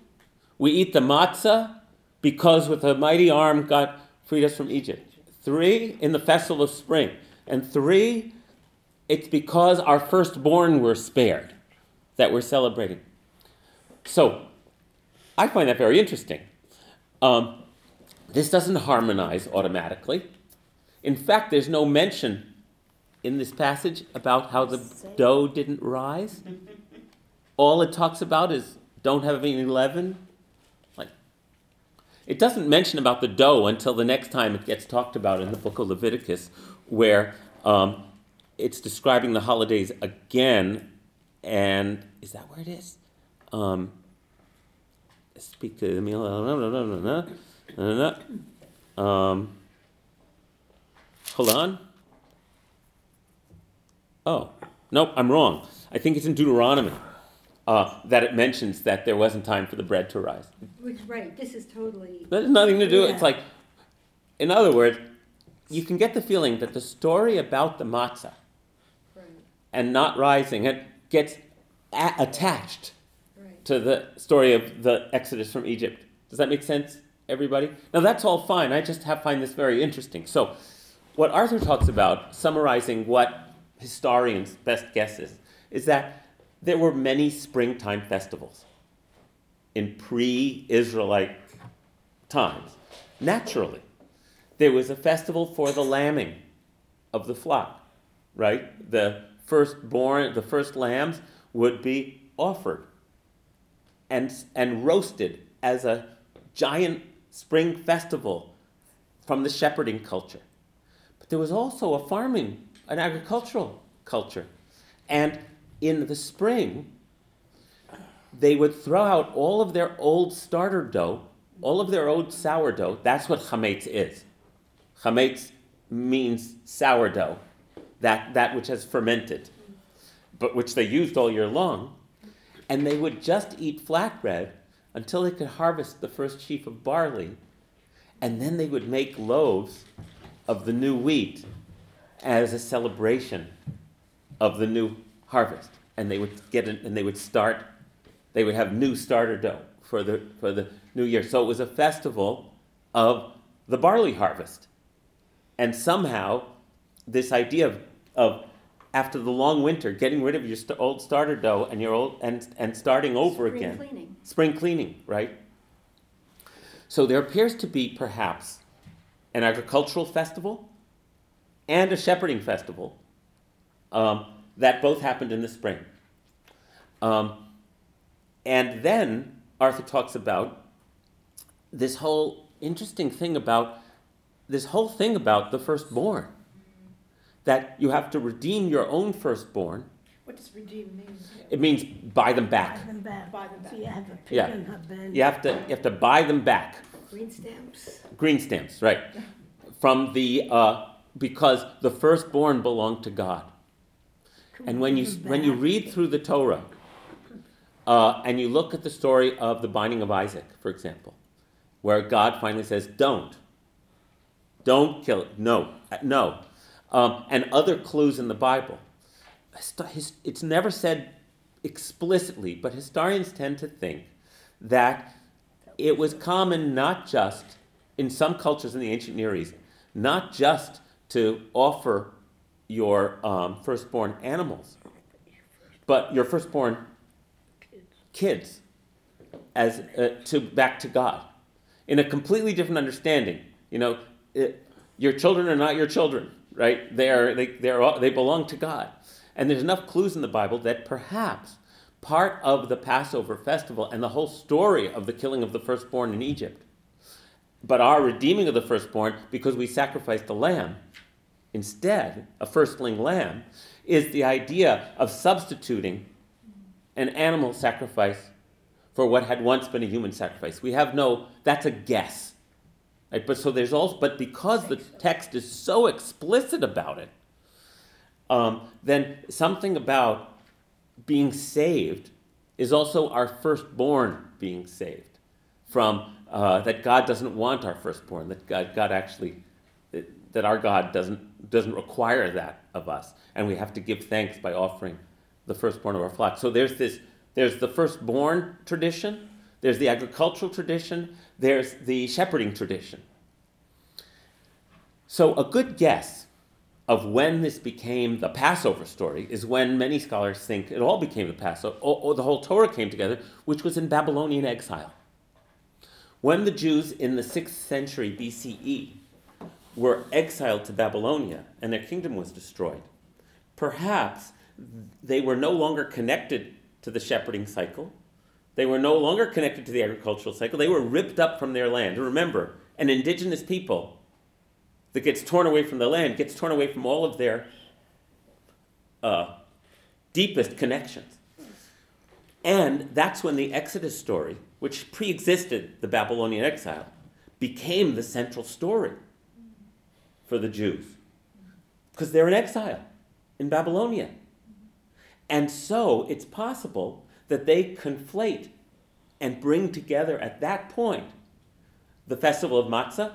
we eat the matzah because with a mighty arm God freed us from Egypt. Three, in the festival of spring. And three, it's because our firstborn were spared that we're celebrating. So, I find that very interesting. Um, this doesn't harmonize automatically. In fact, there's no mention in this passage about how the dough didn't rise. All it talks about is don't have any leaven. Like, it doesn't mention about the dough until the next time it gets talked about in the book of Leviticus, where um, it's describing the holidays again. And is that where it is? Um, speak to the meal. [laughs] Um, hold on. Oh, nope, I'm wrong. I think it's in Deuteronomy uh, that it mentions that there wasn't time for the bread to rise. Which, right, this is totally, That has nothing to do. Yeah. It's like, in other words, you can get the feeling that the story about the matzah right, and not rising it gets a- attached right. to the story of the Exodus from Egypt. Does that make sense, everybody? Now that's all fine. I just have find this very interesting. So, what Arthur talks about, summarizing what historians' best guess is, is that there were many springtime festivals in pre-Israelite times. Naturally, there was a festival for the lambing of the flock, right? The firstborn, the first lambs would be offered and, and roasted as a giant spring festival from the shepherding culture. But there was also a farming, an agricultural culture. And in the spring, they would throw out all of their old starter dough, all of their old sourdough. That's what chametz is. Chametz means sourdough, that, that which has fermented, but which they used all year long. And they would just eat flatbread until they could harvest the first sheaf of barley. And then they would make loaves of the new wheat as a celebration of the new harvest. And they would get it, and they would start, they would have new starter dough for the, for the new year. So it was a festival of the barley harvest. And somehow, this idea of, of after the long winter, getting rid of your st- old starter dough and your old and, and starting over Spring again. cleaning. Spring cleaning, right? So there appears to be perhaps an agricultural festival and a shepherding festival um, that both happened in the spring. Um, and then Arthur talks about this whole interesting thing about this whole thing about the firstborn. That you have to redeem your own firstborn. What does redeem mean? It means buy them back. Buy them back. Buy them back. So you have a pig Yeah. in her bin. You have to you have to buy them back. Green stamps. Green stamps, right? From the uh, because the firstborn belonged to God. And when you, when you read through the Torah, uh, and you look at the story of the binding of Isaac, for example, where God finally says, Don't. Don't kill it. No. Uh, No. Um, and other clues in the Bible. It's never said explicitly, but historians tend to think that it was common not just in some cultures in the ancient Near East, not just to offer your um, firstborn animals, but your firstborn kids as uh, to back to God in a completely different understanding. You know, it, your children are not your children, right? They are they they are they belong to God, and there's enough clues in the Bible that perhaps part of the Passover festival and the whole story of the killing of the firstborn in Egypt, but our redeeming of the firstborn because we sacrificed the lamb instead, a firstling lamb, is the idea of substituting an animal sacrifice for what had once been a human sacrifice. We have no, that's a guess. Right? But so there's also, but because the text is so explicit about it, um, then something about being saved is also our firstborn being saved from uh, that God doesn't want our firstborn, that God, God actually, that, that our God doesn't, doesn't require that of us, and we have to give thanks by offering the firstborn of our flock. So there's this, there's the firstborn tradition, there's the agricultural tradition, there's the shepherding tradition. So a good guess of when this became the Passover story is when many scholars think it all became the Passover, or, or the whole Torah came together, which was in Babylonian exile. When the Jews in the 6th century BCE were exiled to Babylonia and their kingdom was destroyed, perhaps they were no longer connected to the shepherding cycle. They were no longer connected to the agricultural cycle. They were ripped up from their land. And remember, an indigenous people that gets torn away from the land gets torn away from all of their uh, deepest connections. And that's when the Exodus story, which pre existed the Babylonian exile, became the central story for the Jews. Because they're in exile in Babylonia. And so it's possible that they conflate and bring together at that point the festival of matzah,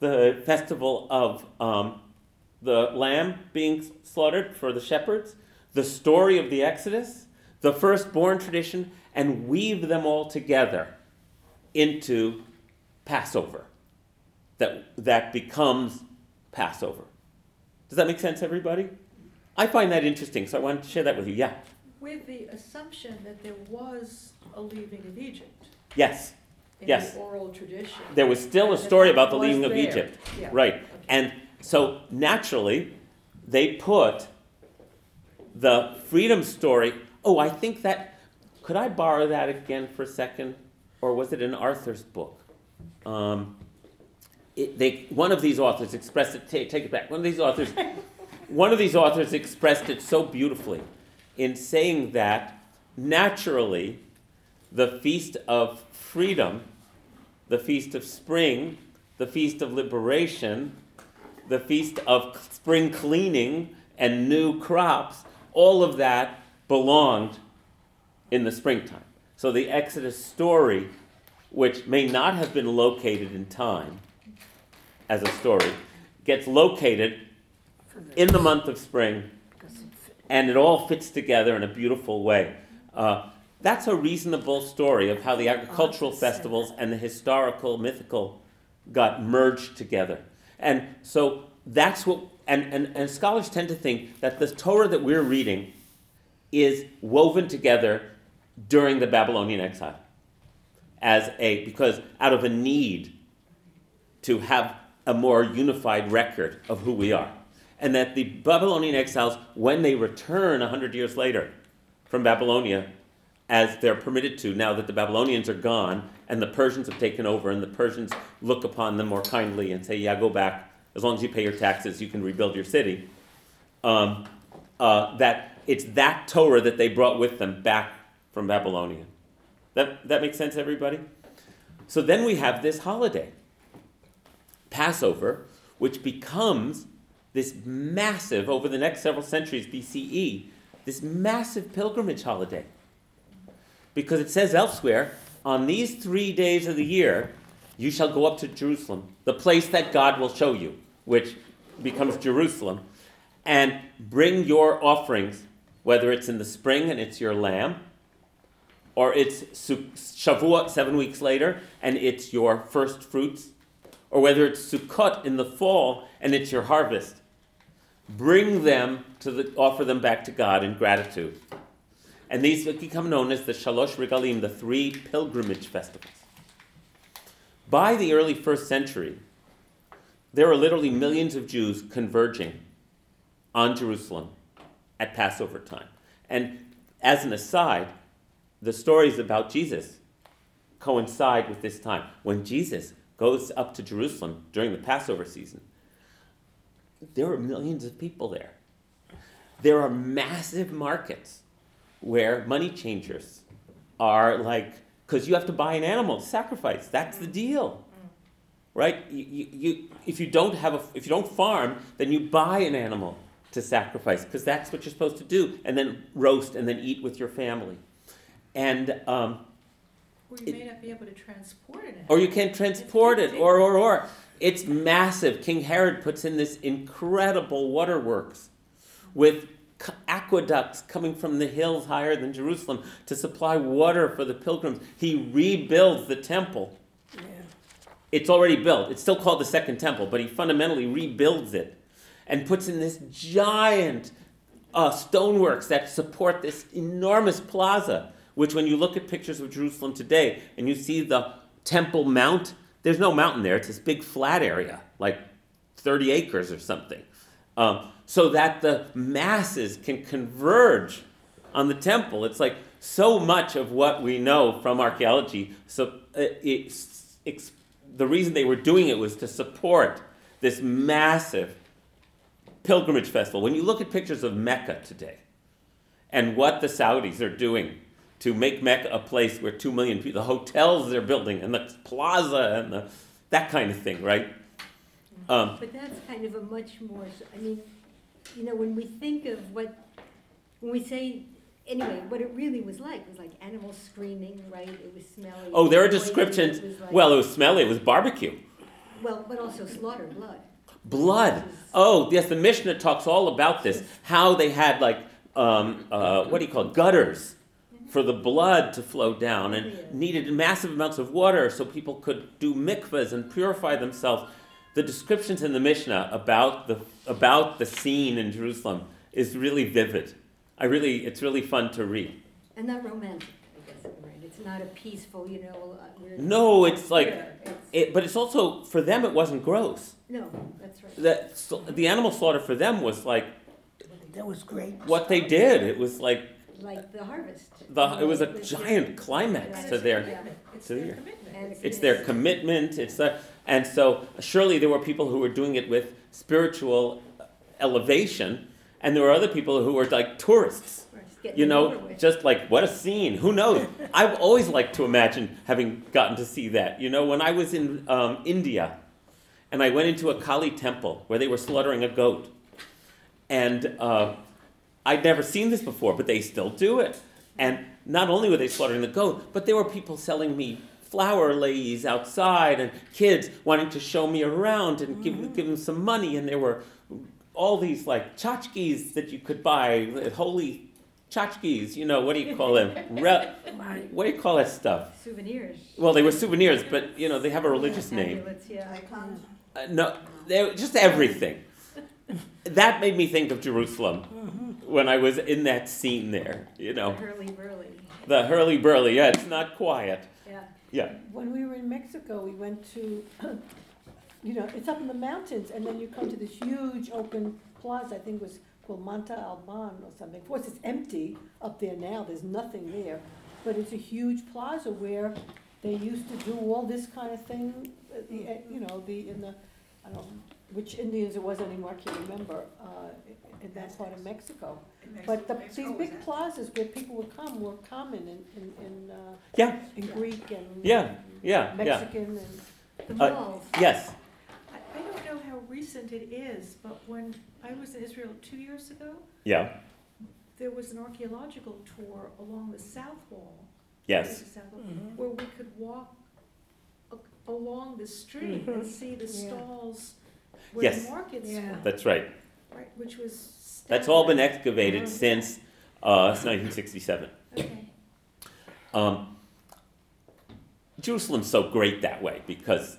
the festival of um, the lamb being slaughtered for the shepherds, the story of the Exodus, the firstborn tradition, and weave them all together into Passover that, that becomes Passover. Does that make sense, everybody? I find that interesting, so I wanted to share that with you. Yeah. With the assumption that there was a leaving of Egypt Yes. in Yes. the oral tradition. There was still a That story that about the was leaving of there. Egypt. Yeah. Right. Okay. And so naturally, they put the freedom story. Oh, I think that. Could I borrow that again for a second? Or was it in Arthur's book? Um, it, they, one of these authors expressed it. Take, take it back. One of these authors. [laughs] one of these authors expressed it so beautifully in saying that naturally, the feast of freedom the feast of spring, the feast of liberation, the feast of spring cleaning and new crops, all of that belonged in the springtime. So the Exodus story, which may not have been located in time as a story, gets located in the month of spring, and it all fits together in a beautiful way. Uh, that's a reasonable story of how the agricultural festivals and the historical, mythical got merged together. And so that's what, and, and, and scholars tend to think that the Torah that we're reading is woven together during the Babylonian exile as a, because out of a need to have a more unified record of who we are. And that the Babylonian exiles, when they return 100 years later from Babylonia, as they're permitted to now that the Babylonians are gone and the Persians have taken over, and the Persians look upon them more kindly and say, Yeah, go back. As long as you pay your taxes, you can rebuild your city. Um, uh, that it's that Torah that they brought with them back from Babylonia. That, that makes sense, everybody? So then we have this holiday, Passover, which becomes this massive, over the next several centuries BCE, this massive pilgrimage holiday. Because it says elsewhere, on these three days of the year, you shall go up to Jerusalem, the place that God will show you, which becomes Jerusalem, and bring your offerings, whether it's in the spring and it's your lamb, or it's Shavuot seven weeks later and it's your first fruits, or whether it's Sukkot in the fall and it's your harvest. Bring them to the, offer them back to God in gratitude. And these become known as the Shalosh Regalim, the three pilgrimage festivals. By the early first century, there were literally millions of Jews converging on Jerusalem at Passover time. And as an aside, the stories about Jesus coincide with this time. When Jesus goes up to Jerusalem during the Passover season, there are millions of people there. There are massive markets where money changers are like, because you have to buy an animal to sacrifice. That's the deal. Right? You, you, you, if you don't have a, if you don't farm, then you buy an animal to sacrifice because that's what you're supposed to do, and then roast and then eat with your family. And um, Or you may not be able to transport it. or you can't transport it, or, or, or. It's massive. King Herod puts in this incredible waterworks with aqueducts coming from the hills higher than Jerusalem to supply water for the pilgrims. He rebuilds the temple. Yeah. It's already built. It's still called the Second Temple, but he fundamentally rebuilds it and puts in this giant uh, stoneworks that support this enormous plaza. Which, when you look at pictures of Jerusalem today and you see the Temple Mount, there's no mountain there. It's this big flat area, like 30 acres or something. Um, so that the masses can converge on the temple. It's like so much of what we know from archaeology. So uh, it's, it's, the reason they were doing it was to support this massive pilgrimage festival. When you look at pictures of Mecca today and what the Saudis are doing to make Mecca a place where two million people, the hotels they're building and the plaza and the, that kind of thing, right? Um, But that's kind of a much more, I mean, you know, when we think of what, when we say, anyway, what it really was like, it was like animals screaming, right? It was smelly. oh, there are descriptions. it like- Well, it was smelly. It was barbecue. Well, but also slaughter, blood. Blood. Oh, yes, the Mishnah talks all about this. How they had like um, uh, what do you call it? gutters for the blood to flow down, and needed massive amounts of water so people could do mikvahs and purify themselves. The descriptions in the Mishnah about the about the scene in Jerusalem is really vivid. I really, it's really fun to read. And not romantic, I guess, right? It's not a peaceful, you know, uh. No, it's like, There, it's- it, but it's also for them. It wasn't gross. No, that's right. That so, the animal slaughter for them was like That was great. what they did. It was like Like the harvest. the, it was a The- the- giant climax to their Yeah. It's to their your- commitment. It's their commitment it's their, and so surely there were people who were doing it with spiritual elevation and there were other people who were like tourists Just getting you it over know with. just like what a scene who knows [laughs] i've always liked to imagine having gotten to see that you know when i was in um, india and i went into a kali temple where they were slaughtering a goat and uh, I'd never seen this before, but they still do it. And not only were they slaughtering the goat, but there were people selling me flower ladies outside and kids wanting to show me around and give, give them some money. And there were all these like tchotchkes that you could buy, holy tchotchkes, you know, what do you call them? [laughs] Re- what do you call that stuff? Souvenirs. Well, they were souvenirs, but you know, they have a religious name. Amulets, yeah. Uh, no, they just everything. [laughs] That made me think of Jerusalem when I was in that scene there. You know, Hurly burly. the hurly burly. Yeah, it's not quiet. Yeah. Yeah. When we were in Mexico, we went to, [clears throat] you know, it's up in the mountains, and then you come to this huge open plaza, I think it was called Monte Alban or something. Of course, it's empty up there now, there's nothing there, but it's a huge plaza where they used to do all this kind of thing, uh, the, uh, you know, the, in the, I don't know which Indians it was anymore, I can't remember, uh, i- in that part of Mexico. In Mexico- But the, these big plazas where people would come were common in, in, in, uh, Yeah. in Greek and Yeah. Yeah. Yeah. Mexican and The Uh, malls. Yes. I, I don't know how recent it is, but when I was in Israel two years ago, Yeah, there was an archaeological tour along the South Wall. yes. the South Wall, Where we could walk a- along the street and see the Yeah. stalls where the Yes. markets Yeah. were, That's right. Right, which was That's all been excavated since uh, 1967. Okay. Um, Jerusalem's so great that way because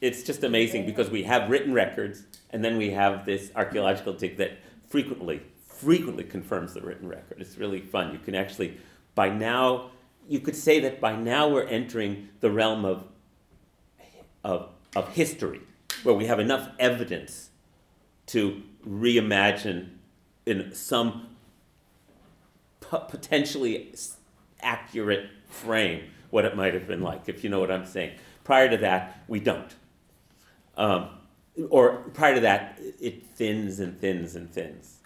it's just amazing because we have written records and then we have this archaeological dig that frequently, frequently confirms the written record. It's really fun. You can actually, by now, you could say that by now we're entering the realm of, of, of history where we have enough evidence to reimagine in some p- potentially accurate frame what it might have been like, if you know what I'm saying. Prior to that, we don't. Um, or prior to that, it thins and thins and thins.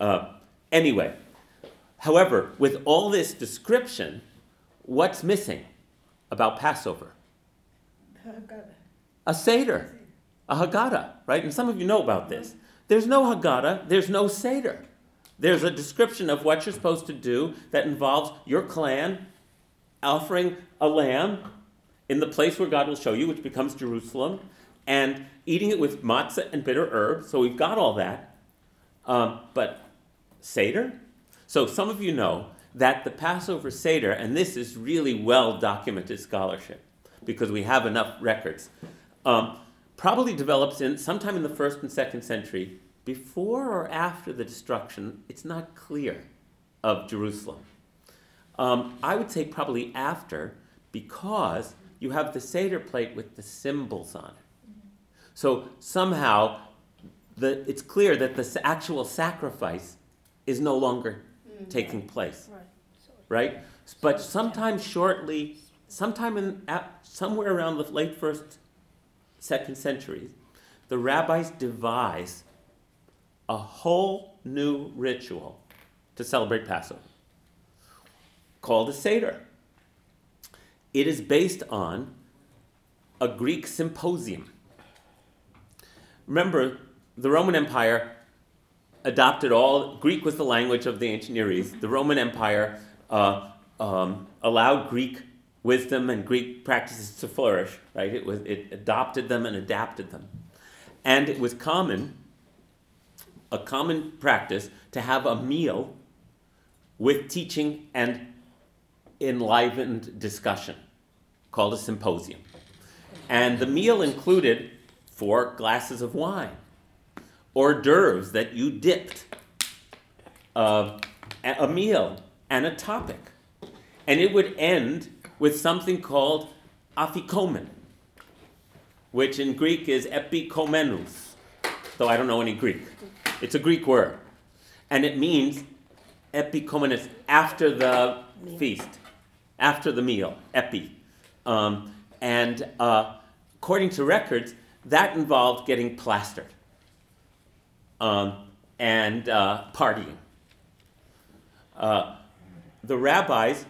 Uh, anyway, however, with all this description, what's missing about Passover? A Seder, a Haggadah, right? And some of you know about this. There's no Haggadah, there's no Seder. There's a description of what you're supposed to do that involves your clan offering a lamb in the place where God will show you, which becomes Jerusalem, and eating it with matzah and bitter herbs. So we've got all that. Um, but Seder? So some of you know that the Passover Seder, and this is really well documented scholarship because we have enough records, um, probably develops in sometime in the first and second century, before or after the destruction. It's not clear of Jerusalem. Um, I would say probably after, because you have the Seder plate with the symbols on it. So somehow, the, it's clear that the actual sacrifice is no longer taking place, Right. right? But sometime shortly, sometime in at, somewhere around the late first, second centuries, the rabbis devise a whole new ritual to celebrate Passover called a Seder. It is based on a Greek symposium. Remember, the Roman Empire adopted all, Greek was the language of the ancient Near East. The Roman Empire uh, um, allowed Greek wisdom and Greek practices to flourish, right? It, was, it adopted them and adapted them. And it was common, a common practice, to have a meal with teaching and enlivened discussion called a symposium. And the meal included four glasses of wine, hors d'oeuvres that you dipped, uh, a a meal, and a topic. And it would end with something called afikomen, which in Greek is epikomenos, though I don't know any Greek. It's a Greek word. And it means epikomenos, after the feast, after the meal, epi. Um, and uh, according to records, that involved getting plastered um, and uh, partying. Uh, the rabbis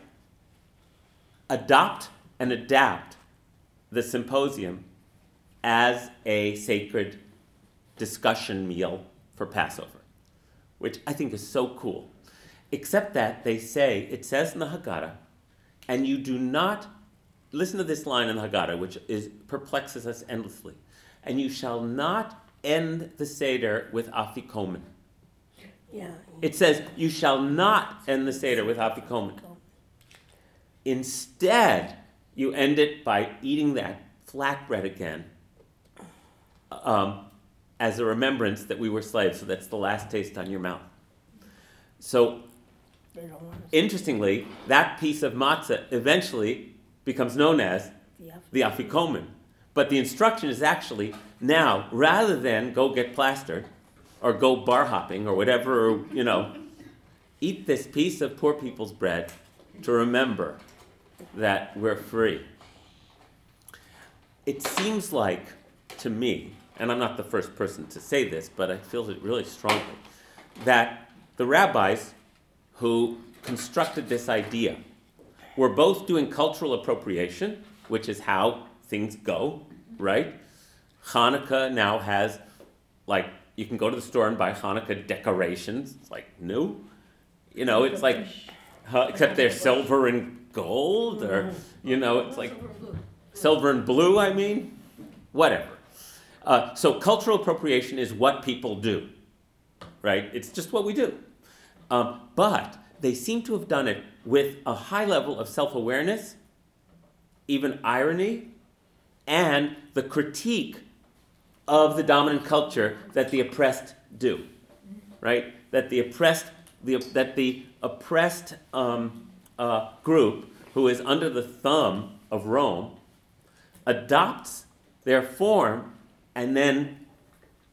adopt and adapt the symposium as a sacred discussion meal for Passover, which I think is so cool. Except that they say, it says in the Haggadah, and you do not, listen to this line in the Haggadah, which is, perplexes us endlessly, and you shall not end the Seder with afikomen. Yeah. It says, you shall not end the Seder with afikomen. Instead, you end it by eating that flatbread again um, as a remembrance that we were slaves. So that's the last taste on your mouth. So, They don't want us interestingly, that piece of matzah eventually becomes known as the afikomen. But the instruction is actually now, rather than go get plastered or go bar hopping or whatever, you know, eat this piece of poor people's bread to remember that we're free. It seems like to me, and I'm not the first person to say this, but I feel it really strongly, that the rabbis who constructed this idea were both doing cultural appropriation, which is how things go, right? Hanukkah now has, like, you can go to the store and buy Hanukkah decorations. It's like new. You know, it's like, huh, except they're silver and gold, or, you know, it's like silver and blue, I mean, whatever. Uh, so cultural appropriation is what people do, right? It's just what we do. Um, but they seem to have done it with a high level of self awareness, even irony, and the critique of the dominant culture that the oppressed do, right? That the oppressed, the, that the oppressed um, uh, group who is under the thumb of Rome adopts their form and then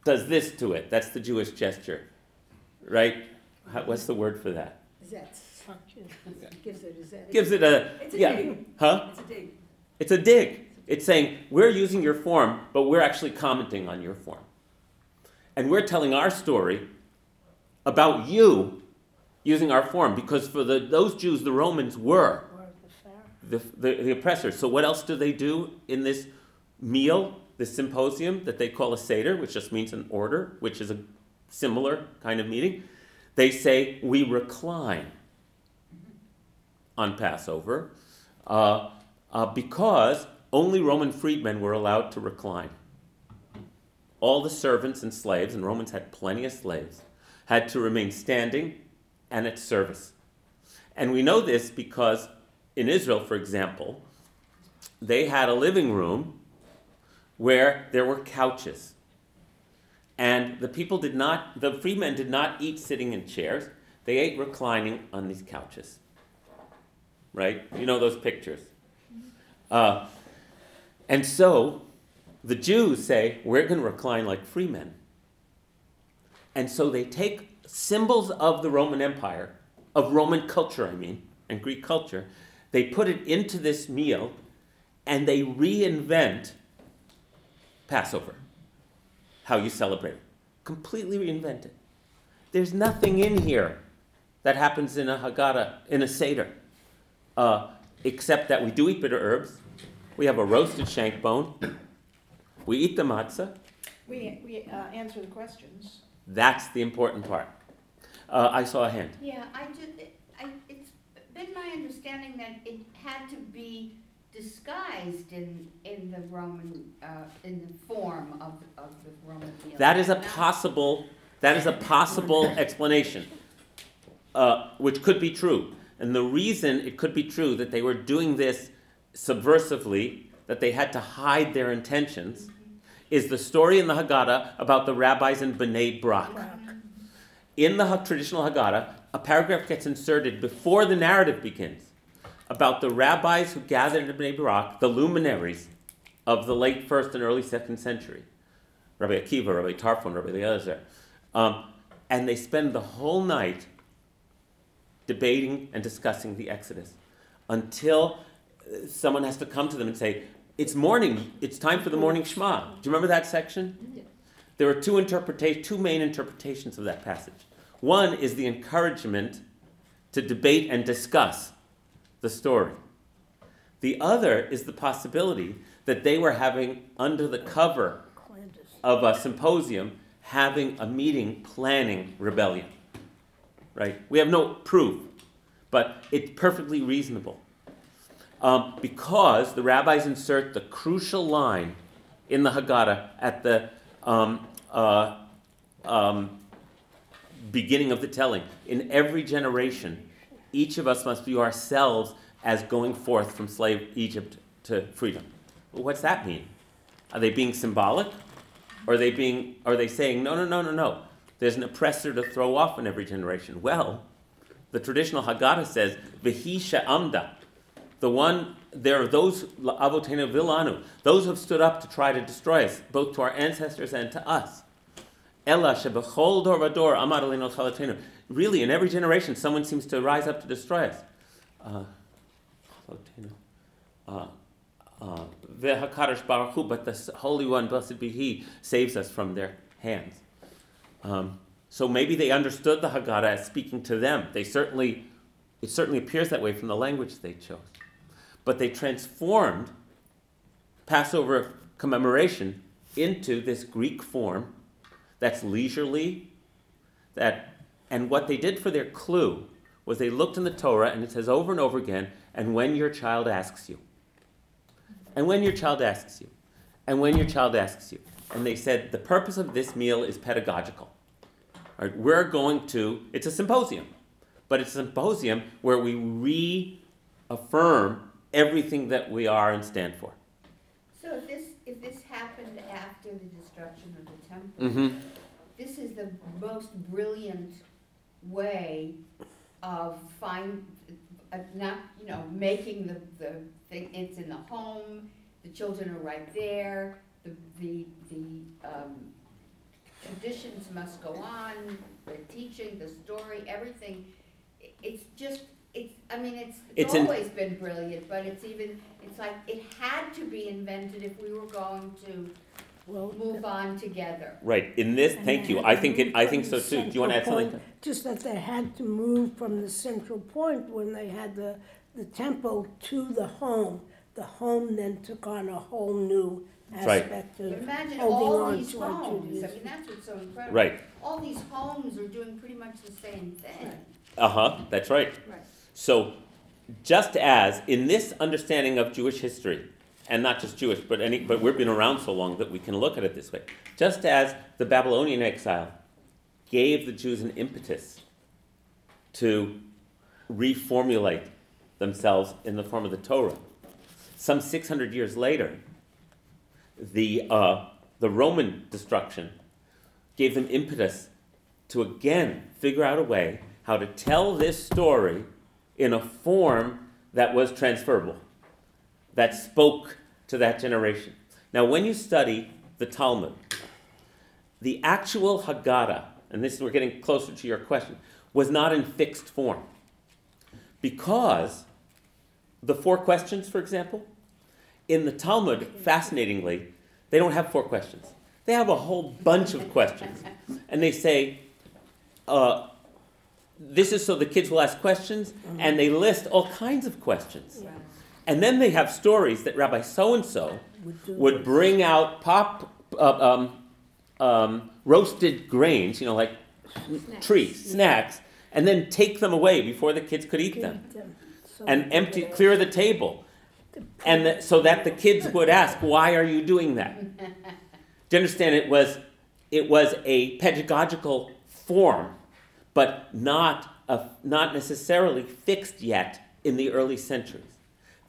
does this to it. That's the Jewish gesture, right? How, what's the word for that? Zets. Gives it a zet. Gives it a It's a yeah, dig. huh? It's a dig. It's a dig. It's saying we're using your form, but we're actually commenting on your form, and we're telling our story about you using our form because for the, those Jews, the Romans were the the, the, oppressors. So what else do they do in this meal, this symposium that they call a seder, which just means an order, which is a similar kind of meeting? They say we recline on Passover uh, uh, because only Roman freedmen were allowed to recline. All the servants and slaves, and Romans had plenty of slaves, had to remain standing and its service. And we know this because in Israel, for example, they had a living room where there were couches. And the people did not, the freemen did not eat sitting in chairs, they ate reclining on these couches. Right? You know those pictures. Uh, and so the Jews say, we're going to recline like freemen. And so they take symbols of the Roman Empire, of Roman culture, I mean, and Greek culture, they put it into this meal and they reinvent Passover, how you celebrate it. Completely reinvent it. There's nothing in here that happens in a Haggadah, in a Seder, uh, except that we do eat bitter herbs, we have a roasted shank bone, we eat the matzah. We, we uh, answer the questions. That's the important part. Uh, I saw a hand. Yeah, I just, I, it's been my understanding that it had to be disguised in, in the Roman, uh, in the form of, of the Roman meal. That is a Not- possible. That is a possible [laughs] explanation, uh, which could be true. And the reason it could be true that they were doing this subversively, that they had to hide their intentions, is the story in the Haggadah about the rabbis in Bnei Brak. In the traditional Haggadah, a paragraph gets inserted before the narrative begins about the rabbis who gathered in Bnei Brak, the luminaries of the late first and early second century. Rabbi Akiva, Rabbi Tarfon, Rabbi Eliezer. Um, and they spend the whole night debating and discussing the Exodus until someone has to come to them and say, It's morning, it's time for the morning Shema. Do you remember that section? There are two, interpreta- two main interpretations of that passage. One is the encouragement to debate and discuss the story. The other is the possibility that they were having, under the cover of a symposium having a meeting planning rebellion. Right? We have no proof, but it's perfectly reasonable. Um, because the rabbis insert the crucial line in the Haggadah at the um, uh, um, beginning of the telling. In every generation, each of us must view ourselves as going forth from slave Egypt to freedom. Well, what's that mean? Are they being symbolic? Are they being are they saying no no no no no? There's an oppressor to throw off in every generation. Well, the traditional Haggadah says Vihi Amda. The one there are those Avotena Vilanu, those who have stood up to try to destroy us, both to our ancestors and to us. Shebechol dor vador. Really, in every generation, someone seems to rise up to destroy us. Uh. Uh, uh, but the Holy One, blessed be He, saves us from their hands. Um, so maybe they understood the Haggadah as speaking to them. They certainly, it certainly appears that way from the language they chose. But they transformed Passover commemoration into this Greek form that's leisurely, that, and what they did for their clue was they looked in the Torah and it says over and over again, and when your child asks you. And when your child asks you. And when your child asks you. And they said the purpose of this meal is pedagogical. Right, we're going to, it's a symposium, but it's a symposium where we reaffirm everything that we are and stand for. So if this, if this happened after the destruction of the temple, Mm-hmm. The most brilliant way of find, uh, not, you know, making the, the thing, it's in the home, the children are right there, the, the, the, um, traditions must go on, the teaching, the story, everything. I- It's just, it's, I mean, it's, It's it's always been brilliant, but it's even, it's like, it had to be invented if we were going to Well, move on together. Right, in this, And thank they you, had I to think it, move I from think the so too. Do you wanna add central something? point, Just that they had to move from the central point when they had the, the temple to the home. The home then took on a whole new Right. aspect of Imagine holding all on these to our homes, I Judaism. mean, that's what's so incredible. Right, All these homes are doing pretty much the same thing. uh-huh, that's right. Right. So, just as in this understanding of Jewish history, and not just Jewish, but any, but we've been around so long that we can look at it this way. Just as the Babylonian exile gave the Jews an impetus to reformulate themselves in the form of the Torah, some 600 years later, the, uh, the Roman destruction gave them impetus to again figure out a way how to tell this story in a form that was transferable, that spoke to that generation. Now, when you study the Talmud, the actual Haggadah, and this we're getting closer to your question, was not in fixed form. Because the four questions, for example, in the Talmud, fascinatingly, they don't have four questions. They have a whole bunch of questions. And they say, uh, this is so the kids will ask questions, and they list all kinds of questions. And then they have stories that Rabbi so and so Would do would this. bring out pop, uh, um, um, roasted grains, you know, like trees, snacks, and then take them away before the kids could eat them, and empty, clear the table, and the, so that the kids would ask, "Why are you doing that?" [laughs] Do you understand? It was, it was a pedagogical form, but not a, not necessarily fixed yet in the early centuries.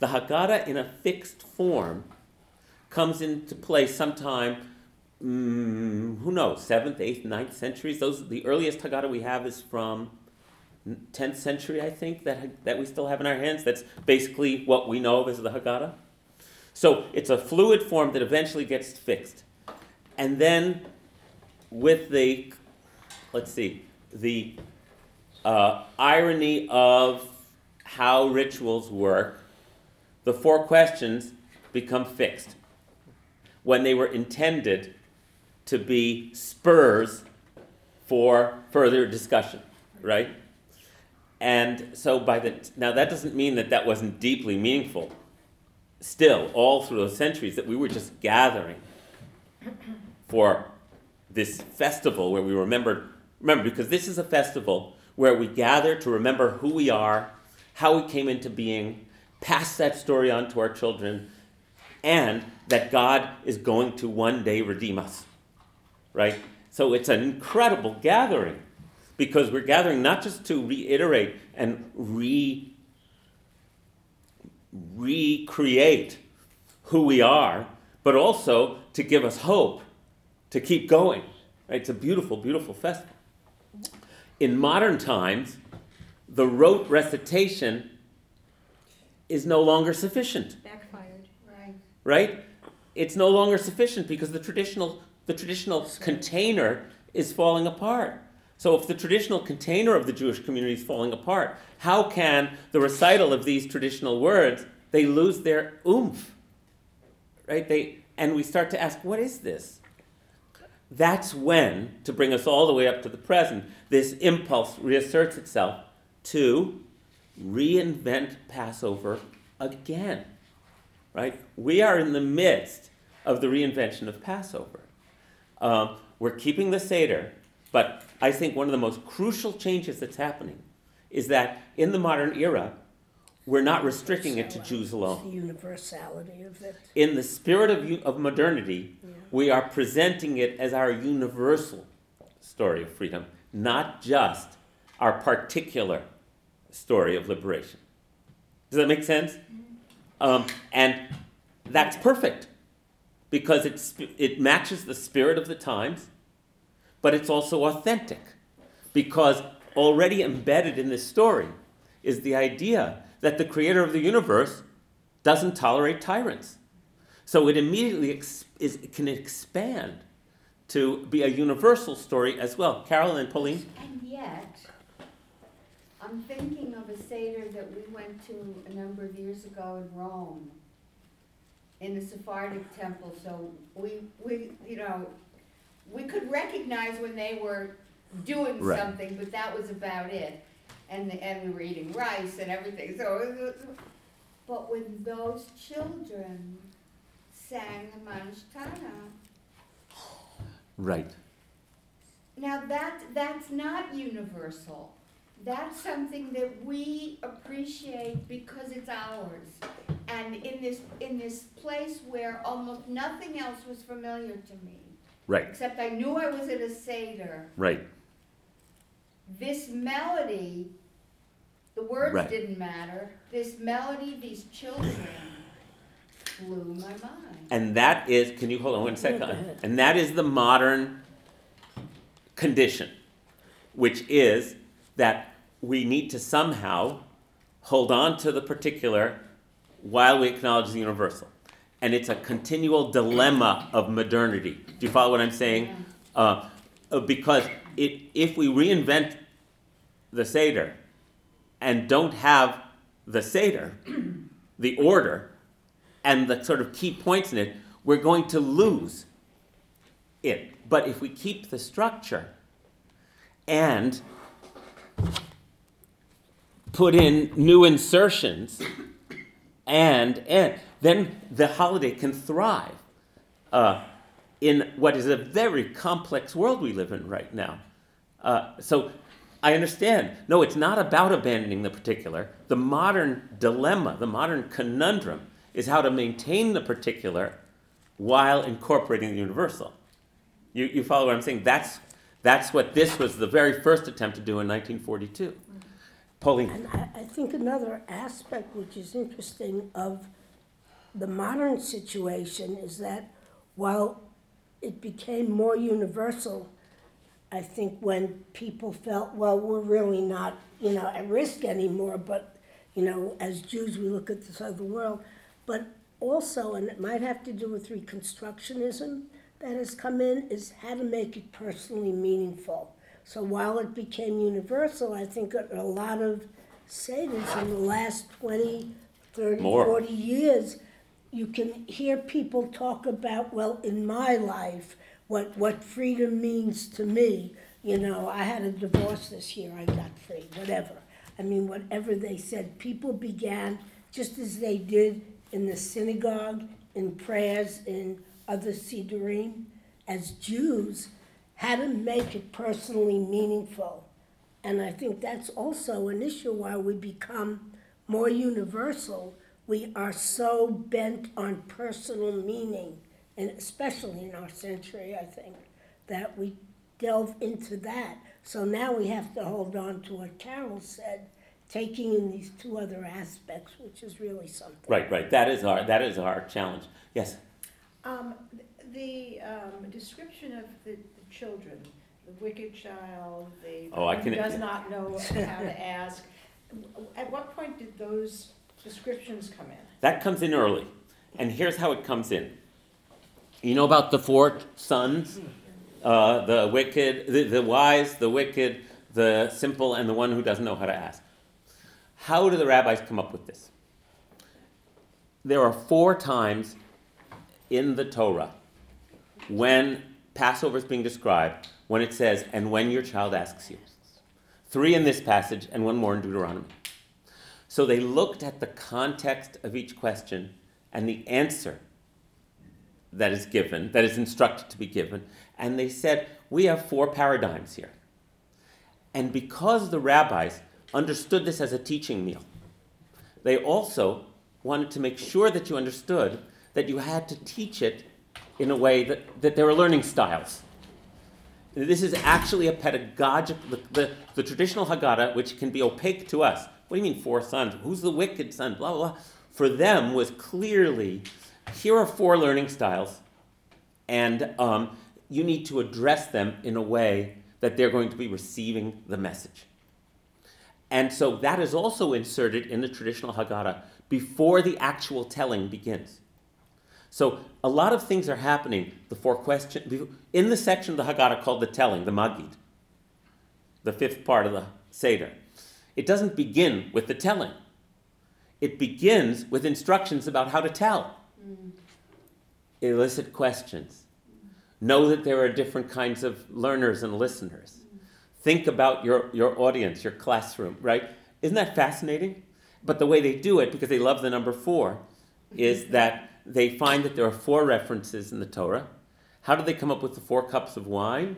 The Haggadah in a fixed form comes into play sometime, mm, who knows, seventh, eighth, ninth centuries. Those the earliest Haggadah we have is from tenth century, I think, that that we still have in our hands. That's basically what we know of as the Haggadah. So it's a fluid form that eventually gets fixed, and then with the, let's see, the uh, irony of how rituals work, the four questions become fixed when they were intended to be spurs for further discussion, right? And so by the now that doesn't mean that that wasn't deeply meaningful. Still, all through those centuries, that we were just gathering for this festival where we remembered. Remember, because this is a festival where we gather to remember who we are, how we came into being, pass that story on to our children, and that God is going to one day redeem us. Right? So it's an incredible gathering because we're gathering not just to reiterate and re recreate who we are, but also to give us hope to keep going. Right? It's a beautiful, beautiful festival. In modern times, the rote recitation is no longer sufficient Backfired. Right. right? It's no longer sufficient because the traditional the traditional container is falling apart. So if the traditional container of the Jewish community is falling apart, how can the recital of these traditional words they lose their oomph? Right? They and we start to ask, what is this? That's when, to bring us all the way up to the present, this impulse reasserts itself to reinvent Passover again right? We are in the midst of the reinvention of Passover. Um, we're keeping the Seder, but I think one of the most crucial changes that's happening is that in the modern era, we're not restricting it to Jews It's the alone. universality of it. In the spirit of, of modernity, we are presenting it as our universal story of freedom, not just our particular story of liberation. Does that make sense? Um, and that's perfect because it's, it matches the spirit of the times, but it's also authentic because already embedded in this story is the idea that the creator of the universe doesn't tolerate tyrants. So it immediately ex- is, it can expand to be a universal story as well. Carol and Pauline? And yet, I'm thinking of a Seder that we went to a number of years ago in Rome, in the Sephardic temple, so we, we, you know, we could recognize when they were doing Right. something, but that was about it. And, and we were eating rice and everything, so, it was- but when those children sang the Manishtana, Right. Now that that's not universal. That's something that we appreciate because it's ours. And in this in this place where almost nothing else was familiar to me, Right. except I knew I was at a Seder, Right. this melody, the words Right. didn't matter. This melody, these children blew my mind. And that is, can you hold on one second? go. And that is the modern condition, which is that we need to somehow hold on to the particular while we acknowledge the universal. And it's a continual dilemma of modernity. Do you follow what I'm saying? Uh, uh, because it, if we reinvent the Seder and don't have the Seder, [clears throat] the order, and the sort of key points in it, we're going to lose it. But if we keep the structure and put in new insertions and and then the holiday can thrive uh, in what is a very complex world we live in right now. Uh, so I understand. No, it's not about abandoning the particular. The modern dilemma, the modern conundrum, is how to maintain the particular while incorporating the universal. You, you follow what I'm saying? That's, that's what this was the very first attempt to do in 1942. Pauline. And I, I think another aspect which is interesting of the modern situation is that while it became more universal, I think when people felt, well, we're really not, you know, at risk anymore, but, you know, as Jews, we look at this other world. But also, and it might have to do with Reconstructionism that has come in, is how to make it personally meaningful. So while it became universal, I think a lot of Seder's in the last 20, 30, More. 40 years, you can hear people talk about, well, in my life, what, what freedom means to me. You know, I had a divorce this year, I got free, whatever. I mean, whatever they said, people began, just as they did in the synagogue, in prayers, in other Sidurim, as Jews, how to make it personally meaningful. And I think that's also an issue why we become more universal. We are so bent on personal meaning, and especially in our century, I think, that we delve into that. So now we have to hold on to what Carol said, taking in these two other aspects, which is really something. Right, right. That is our, that is our challenge. Yes. Um, the, um, description of the, the children, the wicked child, the, Oh, I who can- does not know how to [laughs] ask. At what point did those descriptions come in? That comes in early. And here's how it comes in. You know about the four sons? Uh, the wicked, the, the wise, the wicked, the simple, and the one who doesn't know how to ask. How do the rabbis come up with this? There are four times in the Torah when Passover is being described when it says, and when your child asks you. Three in this passage and one more in Deuteronomy. So they looked at the context of each question and the answer that is given, that is instructed to be given, and they said, We have four paradigms here. And because the rabbis understood this as a teaching meal, they also wanted to make sure that you understood that you had to teach it in a way that, that there are learning styles. This is actually a pedagogic, the, the, the traditional Haggadah, which can be opaque to us. What do you mean, four sons? Who's the wicked son? Blah, blah, blah. For them, was clearly here are four learning styles, and um, you need to address them in a way that they're going to be receiving the message. And so that is also inserted in the traditional Haggadah before the actual telling begins. So a lot of things are happening. The four questions in the section of the Haggadah called the telling, the Magid, the fifth part of the Seder. It doesn't begin with the telling. It begins with instructions about how to tell. Mm. Elicit questions. Know that there are different kinds of learners and listeners. Mm. Think about your, your audience, your classroom, right? Isn't that fascinating? But the way they do it, because they love the number four, is that they find that there are four references in the Torah. How did they come up with the four cups of wine?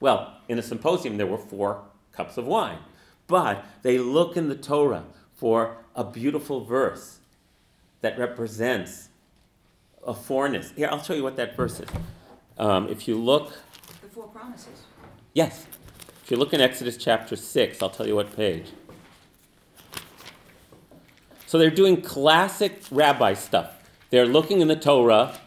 Well, in a symposium, there were four cups of wine. But they look in the Torah for a beautiful verse that represents a fourness. Here, I'll show you what that verse is. Um, if you look. The four promises. Yes. If you look in Exodus chapter 6, I'll tell you what page. So they're doing classic rabbi stuff. They're looking in the Torah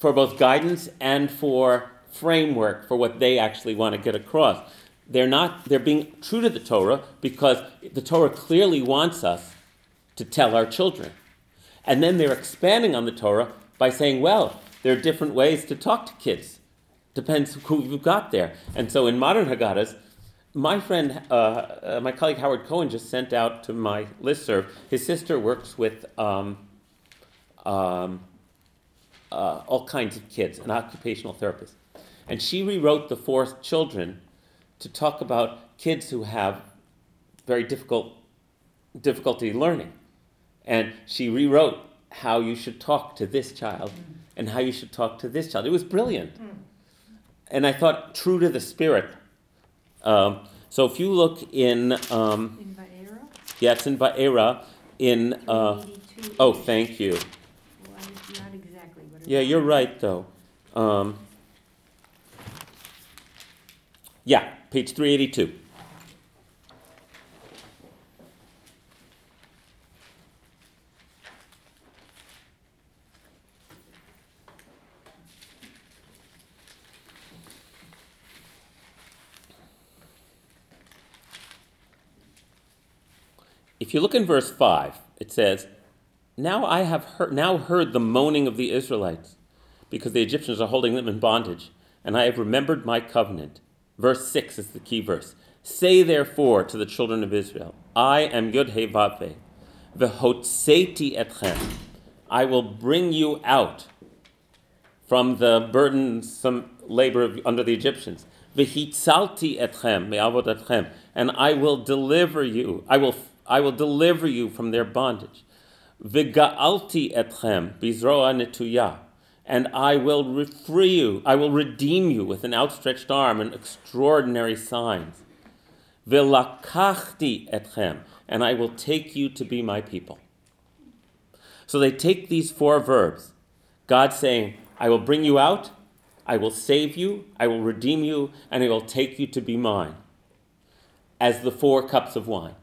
for both guidance and for framework for what they actually want to get across. They're not they're being true to the Torah because the Torah clearly wants us to tell our children. And then they're expanding on the Torah by saying, well, there are different ways to talk to kids. Depends who you've got there. And so in modern Haggadahs, my friend, uh, uh, my colleague Howard Cohen just sent out to my listserv. His sister works with um, um, uh, all kinds of kids, an occupational therapist. And she rewrote the four children to talk about kids who have very difficult difficulty learning. And she rewrote how you should talk to this child and how you should talk to this child. It was brilliant. And I thought, true to the spirit. Um, so if you look in. Um, In Va'era? yeah, it's in Ba'era. In. Uh, oh, thank you. Well, it's not exactly what it Yeah, you're right, though. Um, yeah, page 382. If you look in verse 5, it says, Now I have heard, now heard the moaning of the Israelites, because the Egyptians are holding them in bondage, and I have remembered my covenant. Verse 6 is the key verse. Say therefore to the children of Israel, I am Yud He Vav He, v'hotzeti etchem. I will bring you out from the burdensome labor of, under the Egyptians. V'hitzalti etchem me'avod etchem, and I will deliver you. I will I will deliver you from their bondage. V'ga'alti etchem bizroa netuya, and I will free you. I will redeem you with an outstretched arm and extraordinary signs. V'lakachti etchem, and I will take you to be my people. So they take these four verbs. God saying, I will bring you out, I will save you, I will redeem you, and I will take you to be mine. As the four cups of wine.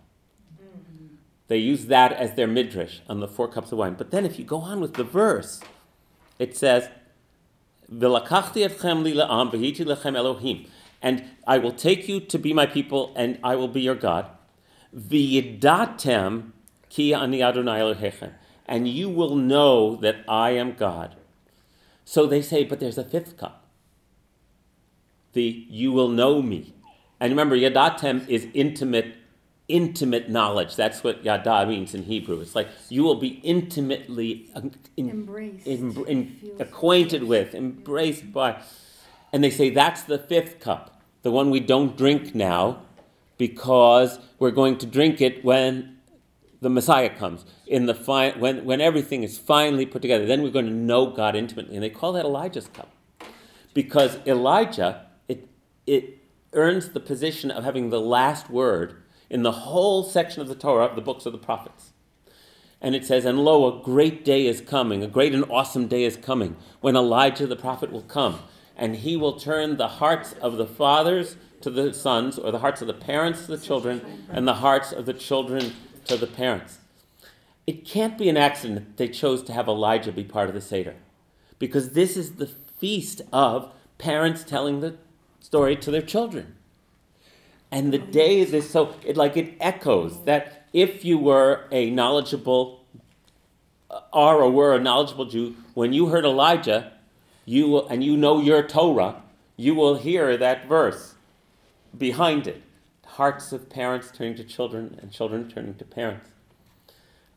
They use that as their midrash on the four cups of wine. But then if you go on with the verse, it says, and I will take you to be my people, and I will be your God. Ki ani Adonai and you will know that I am God. So they say, but there's a fifth cup. The you will know me. And remember, yadatem is intimate intimate knowledge. That's what yada means in Hebrew. It's like you will be intimately in, Embraced. in- in- acquainted with, embraced by. And they say that's the fifth cup, the one we don't drink now, because we're going to drink it when the Messiah comes, in the fi- when, when everything is finally put together, then we're going to know God intimately. And they call that Elijah's cup. Because Elijah, it, it earns the position of having the last word in the whole section of the Torah, the books of the prophets. And it says, And lo, a great day is coming, a great and awesome day is coming, when Elijah the prophet will come, and he will turn the hearts of the fathers to the sons, or the hearts of the parents to the children, and the hearts of the children to the parents. It can't be an accident that they chose to have Elijah be part of the Seder, because this is the feast of parents telling the story to their children. And the day is so it like it echoes that if you were a knowledgeable, uh, are or were a knowledgeable Jew, when you heard Elijah, you will, and you know your Torah, you will hear that verse behind it. Hearts of parents turning to children, and children turning to parents.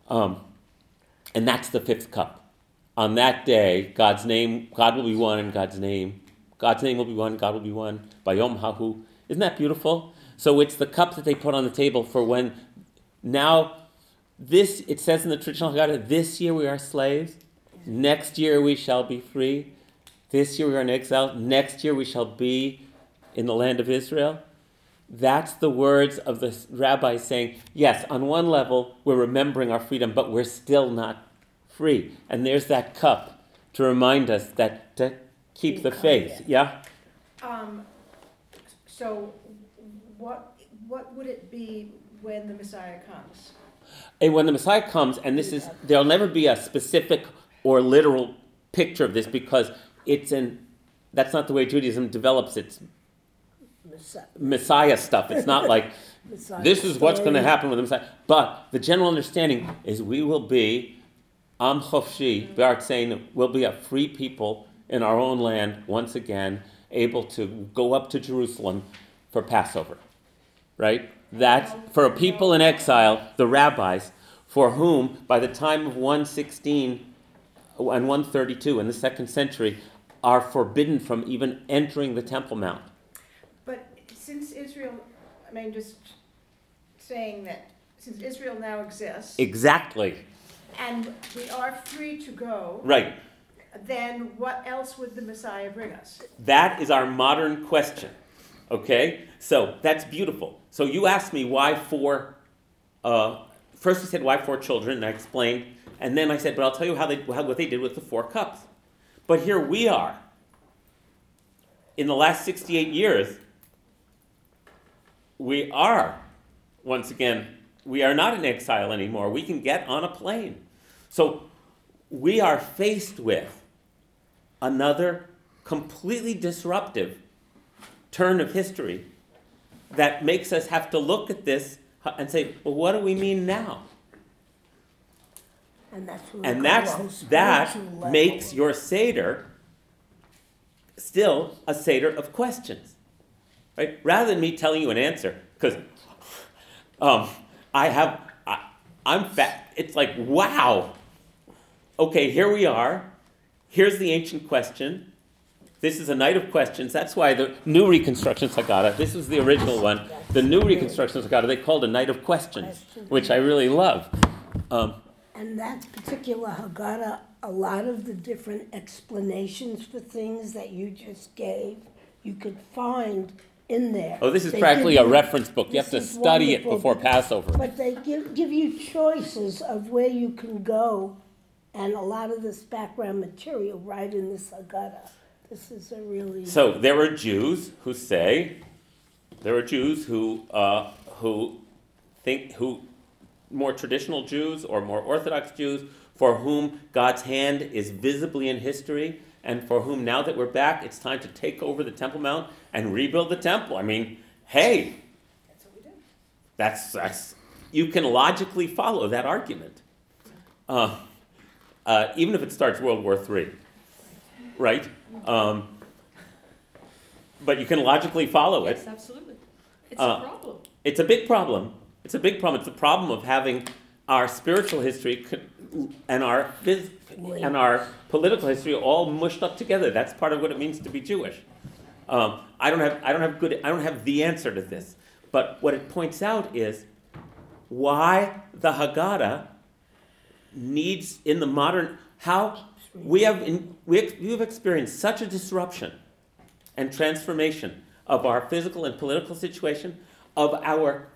Um, and that's the fifth cup. On that day, God's name, God will be one in God's name. God's name will be one, God will be one. By Yom Hahu. Isn't that beautiful? So it's the cup that they put on the table for when now this it says in the traditional Haggadah, this year we are slaves, next year we shall be free. This year we are in exile, next year we shall be in the land of Israel. That's the words of the rabbi saying, yes, on one level, we're remembering our freedom, but we're still not free. And there's that cup to remind us that to keep the faith. Yeah? Um, so what, what would it be when the Messiah comes? And when the Messiah comes, and this is, there'll never be a specific or literal picture of this because it's in, that's not the way Judaism develops its Messiah- Messiah stuff. It's not like [laughs] Messiah this is what's going to happen with the Messiah. But the general understanding is we will be Am Chofshi, saying we'll be a free people in our own land once again, able to go up to Jerusalem for Passover. Right? That's for a people in exile, the rabbis, for whom by the time of 116 and 132 in the second century are forbidden from even entering the Temple Mount. But since Israel, I mean, just saying that, since Israel now exists, Exactly. and we are free to go, Right. then what else would the Messiah bring us? That is our modern question. Okay? So that's beautiful. So you asked me why four. Uh, first, you said why four children, and I explained. And then I said, but I'll tell you how they, how, what they did with the four cups. But here we are. In the last 68 years, we are, once again, we are not in exile anymore. We can get on a plane. So we are faced with another completely disruptive turn of history that makes us have to look at this and say, well, what do we mean now? And that's what And that's that level. makes your Seder still a Seder of questions. Right? Rather than me telling you an answer, because um, I have, I, I'm fat. It's like, wow. Okay, here we are. Here's the ancient question. This is a night of questions. That's why the new Reconstructionist Haggadah, this was the original one. The new Reconstructionist Haggadah, they called a night of questions, which I really love. Um, And that particular Haggadah, a lot of the different explanations for things that you just gave, you could find in there. Oh, this is They practically a you- reference book. You have to study it before Passover. But they give, give you choices of where you can go, and a lot of this background material right in this Haggadah. This is a really. So there are Jews who say, there are Jews who uh, who think who more traditional Jews or more Orthodox Jews for whom God's hand is visibly in history and for whom now that we're back, it's time to take over the Temple Mount and rebuild the temple. I mean, hey, That's what we do. that's that's you can logically follow that argument, uh, uh, even if it starts World War III, right? Um, but you can logically follow it. Yes, absolutely. It's Uh, a problem. It's a big problem. It's a big problem. It's a problem of having our spiritual history and our phys- and our political history all mushed up together. That's part of what it means to be Jewish. Um, I don't have I don't have good I don't have the answer to this. But what it points out is why the Haggadah needs in the modern how we have in, we, we have experienced such a disruption and transformation of our physical and political situation, of our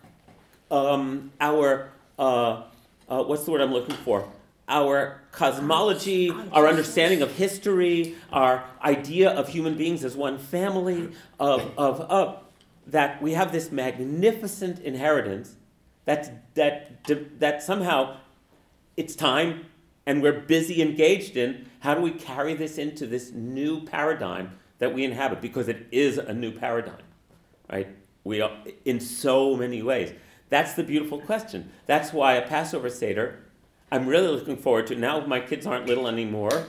um, our uh, uh, what's the word I'm looking for? Our cosmology, our understanding of history, our idea of human beings as one family, of, of, of that we have this magnificent inheritance that's, that, that somehow it's time and we're busy engaged in how do we carry this into this new paradigm that we inhabit? Because it is a new paradigm right? We are in so many ways. That's the beautiful question. That's why a passover seder i'm really looking forward to now my kids aren't little anymore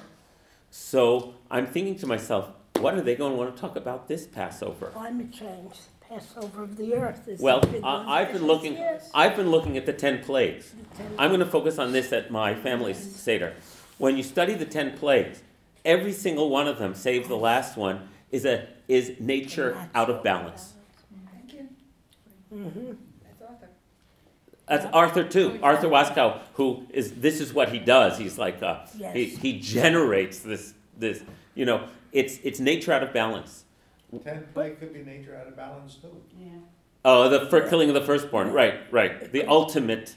so i'm thinking to myself what are they going to want to talk about this passover? Climate change, Passover of the earth is well a big one. I, i've been looking Yes. i've been looking at the 10 plagues The ten- I'm going to focus on this at my family's Seder. When you study the 10 plagues, every single one of them, save the last one, is, a, is nature out of balance. Thank you. Mhm. That's Arthur. That's Arthur too. Arthur Waskow, who is this is what he does. He's like uh, he, Yes. he generates this this you know it's it's nature out of balance. Ten plague could be nature out of balance too. Yeah. Oh, the for killing of the firstborn. Right, right. The ultimate.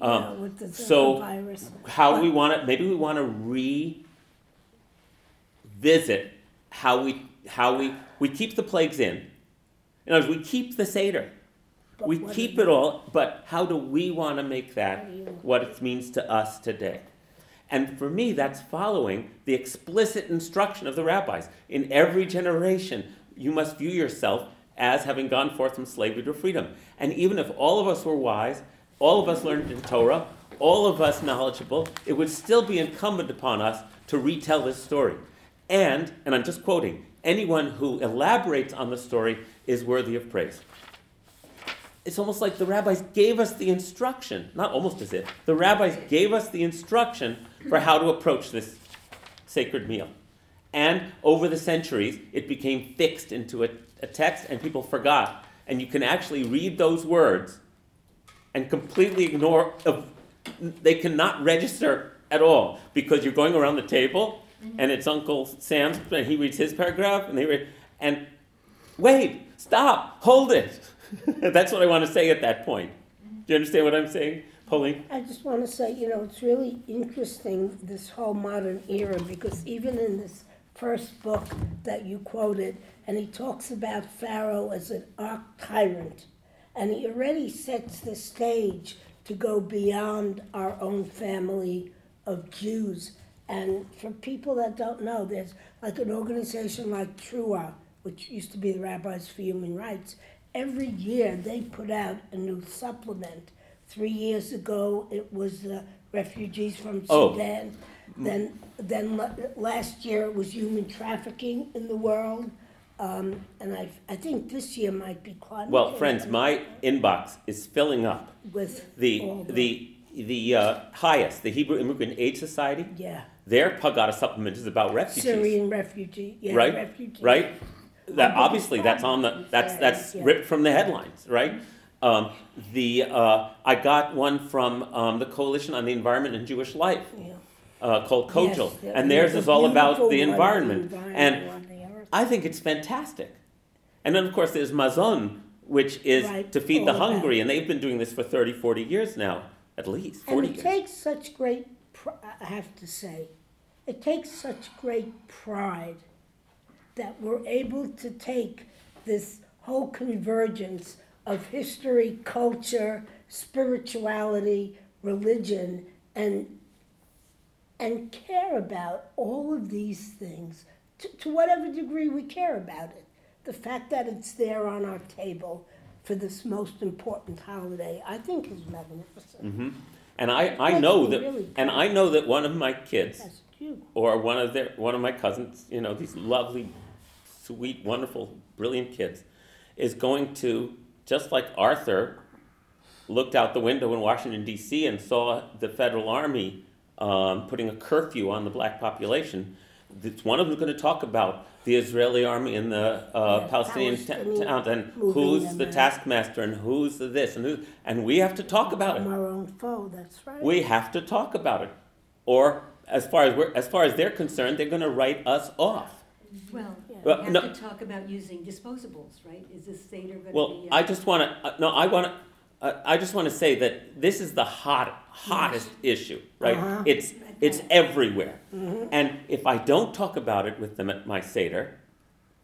Um, Yeah, with the so- virus. how do we want to maybe we want to revisit how we how we we keep the plagues in in other words we keep the seder But we what keep it all but how do we want to make that How do you- what it means to us today and for me that's following the explicit instruction of the rabbis in every generation you must view yourself as having gone forth from slavery to freedom. And even if all of us were wise all of us learned in torah all of us knowledgeable it would still be incumbent upon us to retell this story. And and i'm just quoting anyone who elaborates on the story is worthy of praise. It's almost like the rabbis gave us the instruction, not almost as if, the rabbis gave us the instruction for how to approach this sacred meal. And over the centuries, it became fixed into a, a text and people forgot. And you can actually read those words and completely ignore, of, they cannot register at all because you're going around the table mm-hmm. and it's Uncle Sam's, and he reads his paragraph, and they read, and wait, stop, hold it. [laughs] That's what I want to say at that point. Mm-hmm. Do you understand what I'm saying, Pauline? I just want to say, you know, it's really interesting, this whole modern era, because even in this first book that you quoted, and he talks about Pharaoh as an arch tyrant, and he already sets the stage to go beyond our own family of Jews. And for people that don't know, there's like an organization like T'ruah, which used to be the Rabbis for Human Rights. Every year they put out a new supplement. Three years ago, it was the refugees from Oh. Sudan. Then, then la- last year it was human trafficking in the world. Um, and I, I think this year might be climate. Well, change friends, my inbox is filling up. With The, all the, the uh, HIAS, the Hebrew Immigrant Aid Society, Yeah, their Haggadah supplement is about refugees. Syrian refugee, yeah, Right, refugee. right? That, obviously, that's on the, that's, that's Yeah. ripped from the headlines, right? Um, the, uh, I got one from, um, the Coalition on the Environment and Jewish Life, Yeah. Uh, called COEJL. Yes, And theirs the is all about the one, environment. the And environment on the. I think it's fantastic. And then, of course, there's Mazon, which is Right, to feed the hungry, and they've been doing this for 30, 40 years now, at least, 40 And it years. takes such great, pr- I have to say, it takes such great pride that we're able to take this whole convergence of history, culture, spirituality, religion, and and care about all of these things to, to whatever degree we care about it. The fact that it's there on our table for this most important holiday, I think is magnificent. hmm And I, I know that, really and I know that one of my kids, That's cute. or one of their one of my cousins, you know, these lovely, sweet, wonderful, brilliant kids, is going to just like Arthur looked out the window in Washington D.C. and saw the federal army um, putting a curfew on the black population. This, one of them is going to talk about the Israeli army and the uh, Yeah, Palestinian ta- town, and who's the out. taskmaster and who's the this and who, and we have to talk about From it. our own foe, that's right. We have to talk about it, or as far as we're, as far as they're concerned, they're going to write us off. Well, Well, we no- have to talk about using disposables, right? Is this Seder gonna be? Well, uh, I just want to, no, I want to, uh, I just want to say that this is the hot, hottest issue, right? Uh-huh. It's, it's everywhere. And if I don't talk about it with them at my Seder,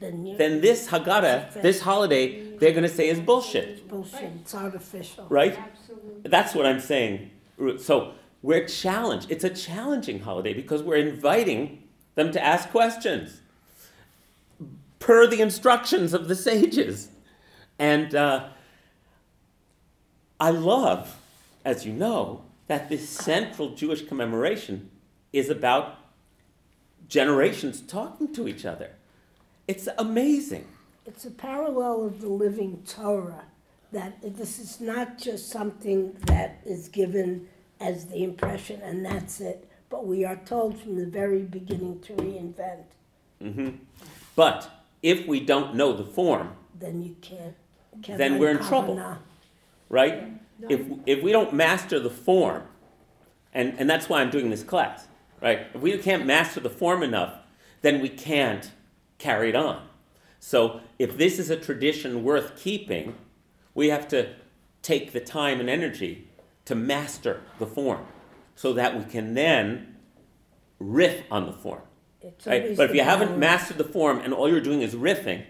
Then then this Haggadah, this holiday, they're going to say is bullshit, it's bullshit, it's artificial. right? Absolutely. That's what I'm saying. So we're challenged. It's a challenging holiday because we're inviting them to ask questions per the instructions of the sages. And uh, I love, as you know, that this central Jewish commemoration is about generations talking to each other. It's amazing. It's a parallel of the living Torah, that this is not just something that is given as the impression and that's it, but we are told from the very beginning to reinvent. hmm But if we don't know the form, Then you can't. can't Then we're in trouble. Right? If, if we don't master the form, and, and that's why I'm doing this class, right? If we can't master the form enough, then we can't carry it on. So if this is a tradition worth keeping, we have to take the time and energy to master the form so that we can then riff on the form. Right? But if you haven't mastered the form and all you're doing is riffing,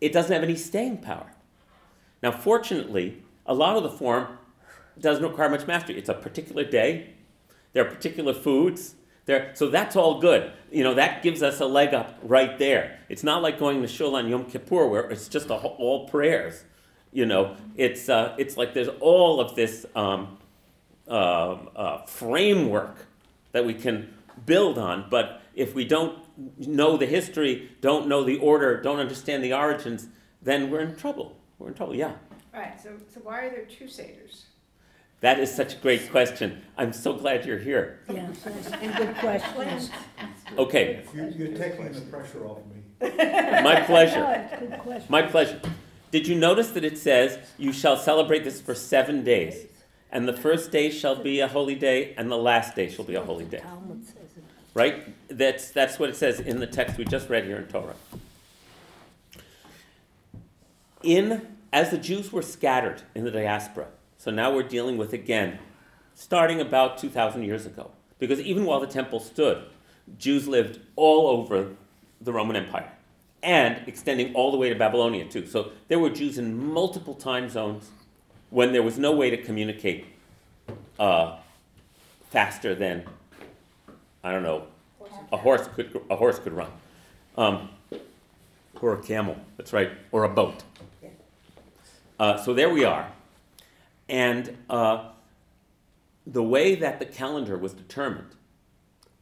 it doesn't have any staying power. Now, fortunately, a lot of the form doesn't require much mastery. It's a particular day, there are particular foods. There, so that's all good. You know, that gives us a leg up right there. It's not like going to Shul on Yom Kippur where it's just all prayers. You know, it's, uh, it's like there's all of this um, um, uh, framework that we can build on. But if we don't know the history, don't know the order, don't understand the origins, then we're in trouble. We're in trouble, yeah. All right, so, so why are there two Seders? That is such a great question. I'm so glad you're here. Yes, yes, and good questions. Okay, You- You're taking the pressure off me. [laughs] my pleasure. Good question. My pleasure. Did you notice that it says, You shall celebrate this for seven days? And the first day shall be a holy day, and the last day shall be a holy day. Talmud says it. Right? That's, that's what it says in the text we just read here in Torah. In, as the Jews were scattered in the diaspora, so now we're dealing with again, starting about 2,000 years ago. Because even while the temple stood, Jews lived all over the Roman Empire and extending all the way to Babylonia too. So there were Jews in multiple time zones when there was no way to communicate uh, faster than, I don't know, a horse could a horse could run, um, or a camel. That's right, or a boat. Uh, so there we are, and uh, the way that the calendar was determined,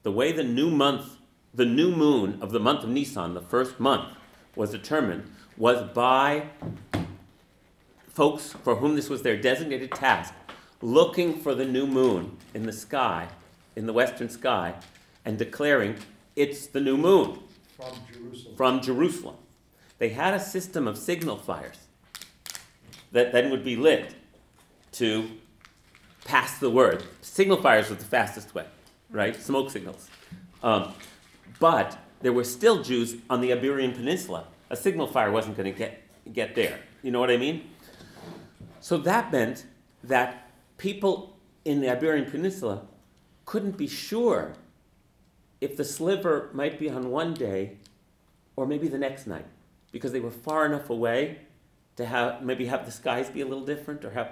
the way the new month, the new moon of the month of Nisan, the first month, was determined, was by folks for whom this was their designated task, looking for the new moon in the sky, in the western sky, and declaring it's the new moon From Jerusalem. from Jerusalem. They had a system of signal fires that then would be lit to pass the word. Signal fires was the fastest way, right? Smoke signals. Um, but there were still Jews on the Iberian Peninsula. A signal fire wasn't going to get, get there. You know what I mean? So that meant that people in the Iberian Peninsula couldn't be sure if the sliver might be on one day or maybe the next night because they were far enough away to have maybe have the skies be a little different or have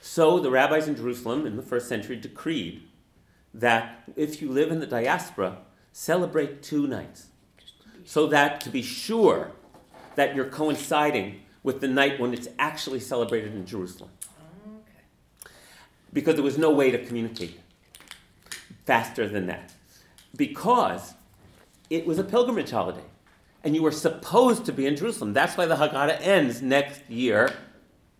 so the rabbis in Jerusalem in the first century decreed that if you live in the diaspora celebrate two nights so that to be sure that you're coinciding with the night when it's actually celebrated in Jerusalem Okay. because there was no way to communicate faster than that. Because it was a pilgrimage holiday. And you were supposed to be in Jerusalem. That's why the Haggadah ends next year,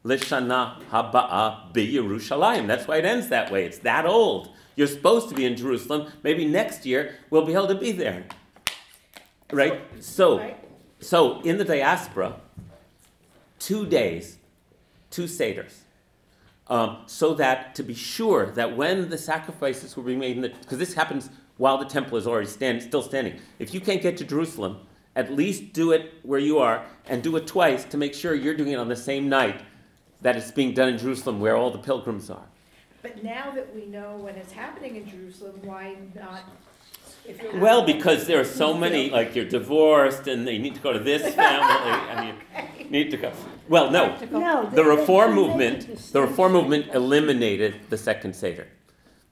Lishana Haba'a B'Yerushalayim. That's why it ends that way. It's that old. You're supposed to be in Jerusalem. Maybe next year we'll be able to be there. right? So, so in the diaspora, two days, two seders, um, so that to be sure that when the sacrifices were being made, because this happens while the temple is already stand, still standing. If you can't get to Jerusalem, at least do it where you are and do it twice to make sure you're doing it on the same night that it's being done in Jerusalem where all the pilgrims are. But now that we know when it's happening in Jerusalem, why not? if Well, because there are so many, like you're divorced and they need to go to this [laughs] family and you need to go. Well, no, No. the reform they make a movement, the reform movement eliminated the second Seder.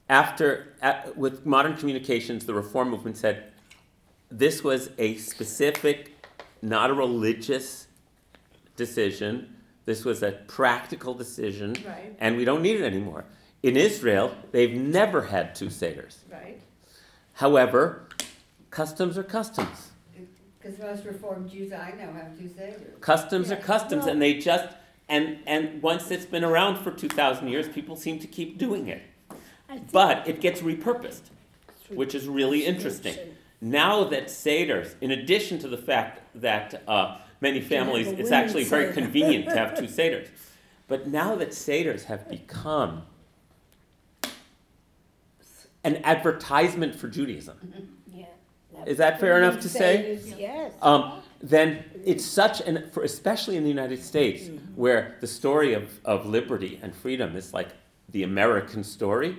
After, at, with modern communications, the reform movement said this was a specific, not a religious decision. This was a practical decision, Right, and we don't need it anymore. In Israel, they've never had two Seders. right. However, customs are customs. Because most Reformed Jews I know have two Seders. Customs are customs, well- and they just and and once it's been around for two thousand years, people seem to keep doing it. But it gets repurposed, which is really interesting. Distinction. Now that seders, in addition to the fact that uh, many families, it's actually very convenient to have [laughs] two seders. But now that seders have become an advertisement for Judaism, Yeah. Is that fair enough to say? is Yes. um, then it's such an, for, especially in the United States, Mm-hmm. where the story of, of liberty and freedom is like the American story,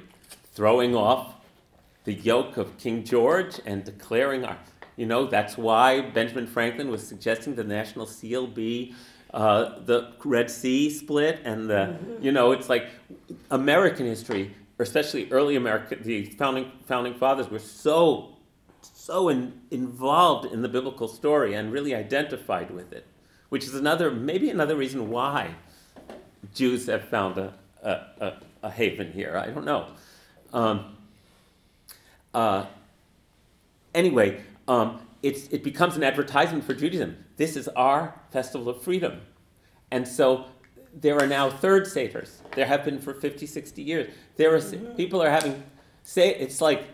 throwing off the yoke of King George and declaring our, you know, that's why Benjamin Franklin was suggesting the national seal be uh, the Red Sea split, and the, you know, it's like American history, especially early America, the founding founding fathers were so so in, involved in the biblical story and really identified with it, which is another, maybe another reason why Jews have found a, a, a, a haven here. I don't know. Um, uh, anyway, um, it's, it becomes an advertisement for Judaism. This is our festival of freedom. And so there are now third Seders. There have been for 50, 60 years. There are, people are having, say, it's like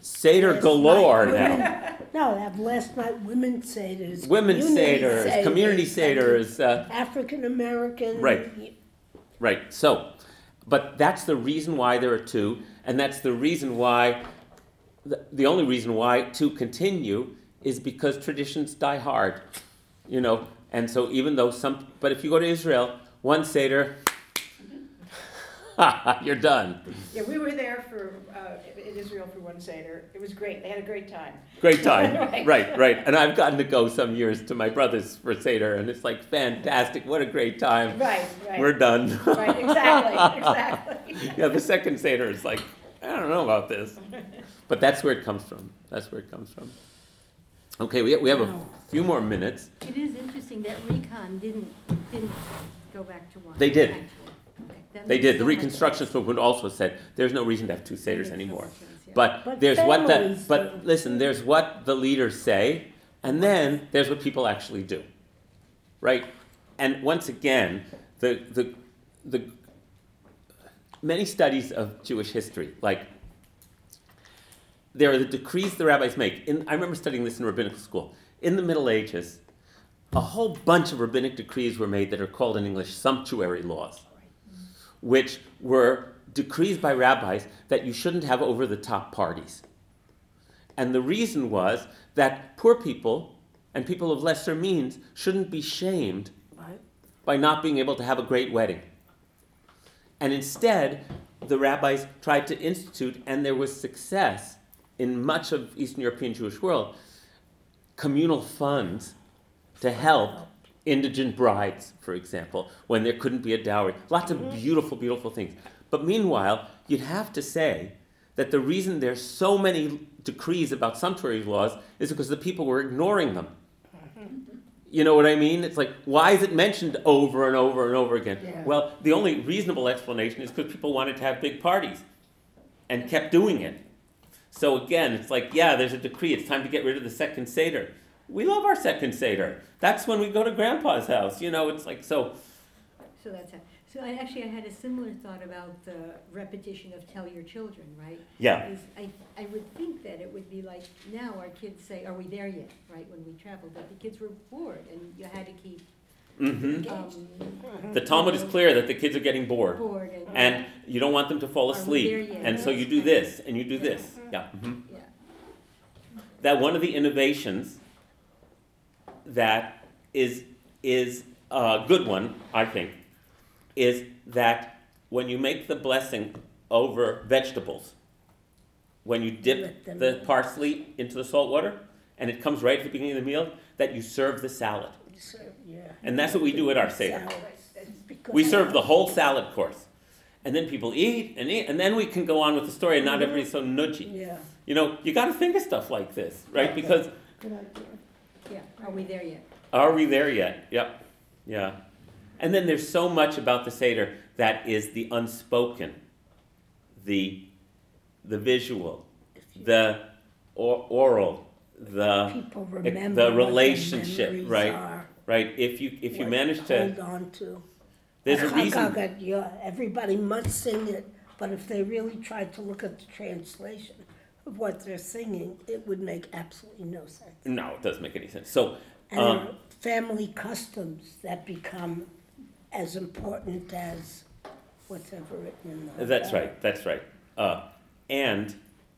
Seder Last galore night, now. [laughs] No, they have last night women seders. women community seders, community seders, uh, African American. Right. right. So, but that's the reason why there are two, and that's the reason why, the, the only reason why to continue is because traditions die hard, you know. And so, even though some, but if you go to Israel, one seder, [laughs] you're done. Yeah, we were there for, uh, in Israel for one Seder. It was great. They had a great time. Great time. [laughs] Right. right, right. And I've gotten to go some years to my brother's for seder, and it's like fantastic. What a great time. Right, right. We're done. Right, exactly, [laughs] exactly. yeah, the second Seder is like, I don't know about this. But that's where it comes from. That's where it comes from. Okay, we, we have a few more minutes. It is interesting that Recon didn't, didn't go back to one. They did. actually. Okay, that They makes did. The so much Reconstructionist movement also said there's no reason to have two Seders sense. anymore. Makes sense, yeah. But, But there's what the, families but listen, there's what the leaders say, and then there's what people actually do. Right? And once again, the, the, the many studies of Jewish history, like there are the decrees the rabbis make. In, I remember studying this in rabbinical school. In the Middle Ages, a whole bunch of rabbinic decrees were made that are called in English sumptuary laws, which were decrees by rabbis that you shouldn't have over the top parties. And the reason was that poor people and people of lesser means shouldn't be shamed Right. by not being able to have a great wedding. And instead, the rabbis tried to institute, and there was success in much of Eastern European Jewish world, communal funds to help indigent brides, for example, when there couldn't be a dowry. Lots of beautiful, beautiful things. But meanwhile, you'd have to say that the reason there's so many decrees about sumptuary laws is because the people were ignoring them. You know what I mean? It's like, why is it mentioned over and over and over again? Yeah. Well, the only reasonable explanation is because people wanted to have big parties and kept doing it. So again, it's like, yeah, there's a decree. It's time to get rid of the second Seder. We love our second Seder. That's when we go to grandpa's house. You know, it's like, so, So that's, how- So I, actually, I had a similar thought about the repetition of tell your children, right? Yeah, Is I, I would think that it would be like, now our kids say, are we there yet, right, when we travel? but the kids were bored, and you had to keep, hmm um, The Talmud is clear that the kids are getting bored. bored and. And you don't want them to fall asleep. And so you do this and you do this. Yeah. mhm. Yeah, That one of the innovations that is, is a good one, I think, is that when you make the blessing over vegetables, when you dip the parsley into the salt water and it comes right at the beginning of the meal, that you serve the salad. So, yeah. And that's what we do at our Seder. Salad. Because We serve the whole salad course. And then people eat and eat, and then we can go on with the story, and not mm-hmm. everybody's so nudgy. Yeah. You know, you got to think of stuff like this, right? Because Good idea. yeah, are we there yet? are we there yet? Yep. Yeah. And then there's so much about the Seder that is the unspoken, the, the visual, the or, oral, the, People the remember what their relationship, right? are, right? If you if you what manage Hold to, on to. there's a reason. Yeah, everybody must sing it, but if they really tried to look at the translation of what they're singing, it would make absolutely no sense. No, it doesn't make any sense. So, And um, family customs that become as important as what's ever written in the. That's right, that's right. Uh, and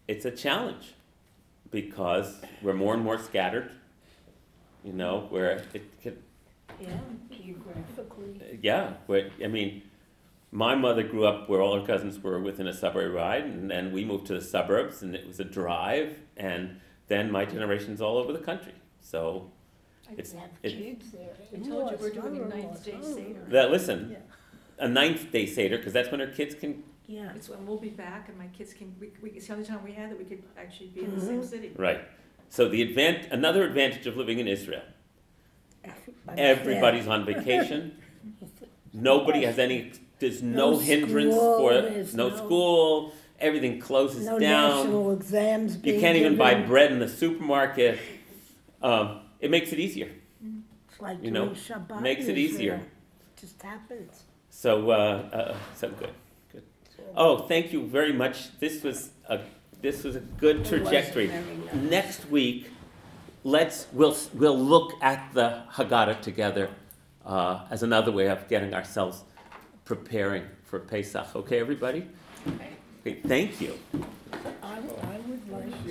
it's a challenge because we're more and more scattered, you know, where it could. Yeah, geographically. yeah, where, I mean, my mother grew up where all her cousins were within a subway ride, and then we moved to the suburbs, and it was a drive, and then my generation's all over the country. So, it's, They have it, kids there. I told you we're doing a ninth day Seder. that, listen, Yeah. a ninth day Seder, because that's when our kids can, Yeah, It's when we'll be back and my kids can, we, we, it's the only time we had that we could actually be in the same Mhm. city. right. So the advant, another advantage of living in Israel, everybody's on vacation. [laughs] Nobody has any, there's no, No hindrance school, for, there's no no- school, everything closes No down. national exams You can't even buy bread in the supermarket. Um, it makes it easier. It's like you know, Shabbat makes it easier. Israel. Just happens. So, uh, uh, so good, good. Oh, thank you very much. This was a, this was a good trajectory. Next week, let's we'll we'll look at the Haggadah together uh, as another way of getting ourselves preparing for Pesach. Okay, everybody. Okay, thank you. I, I would like.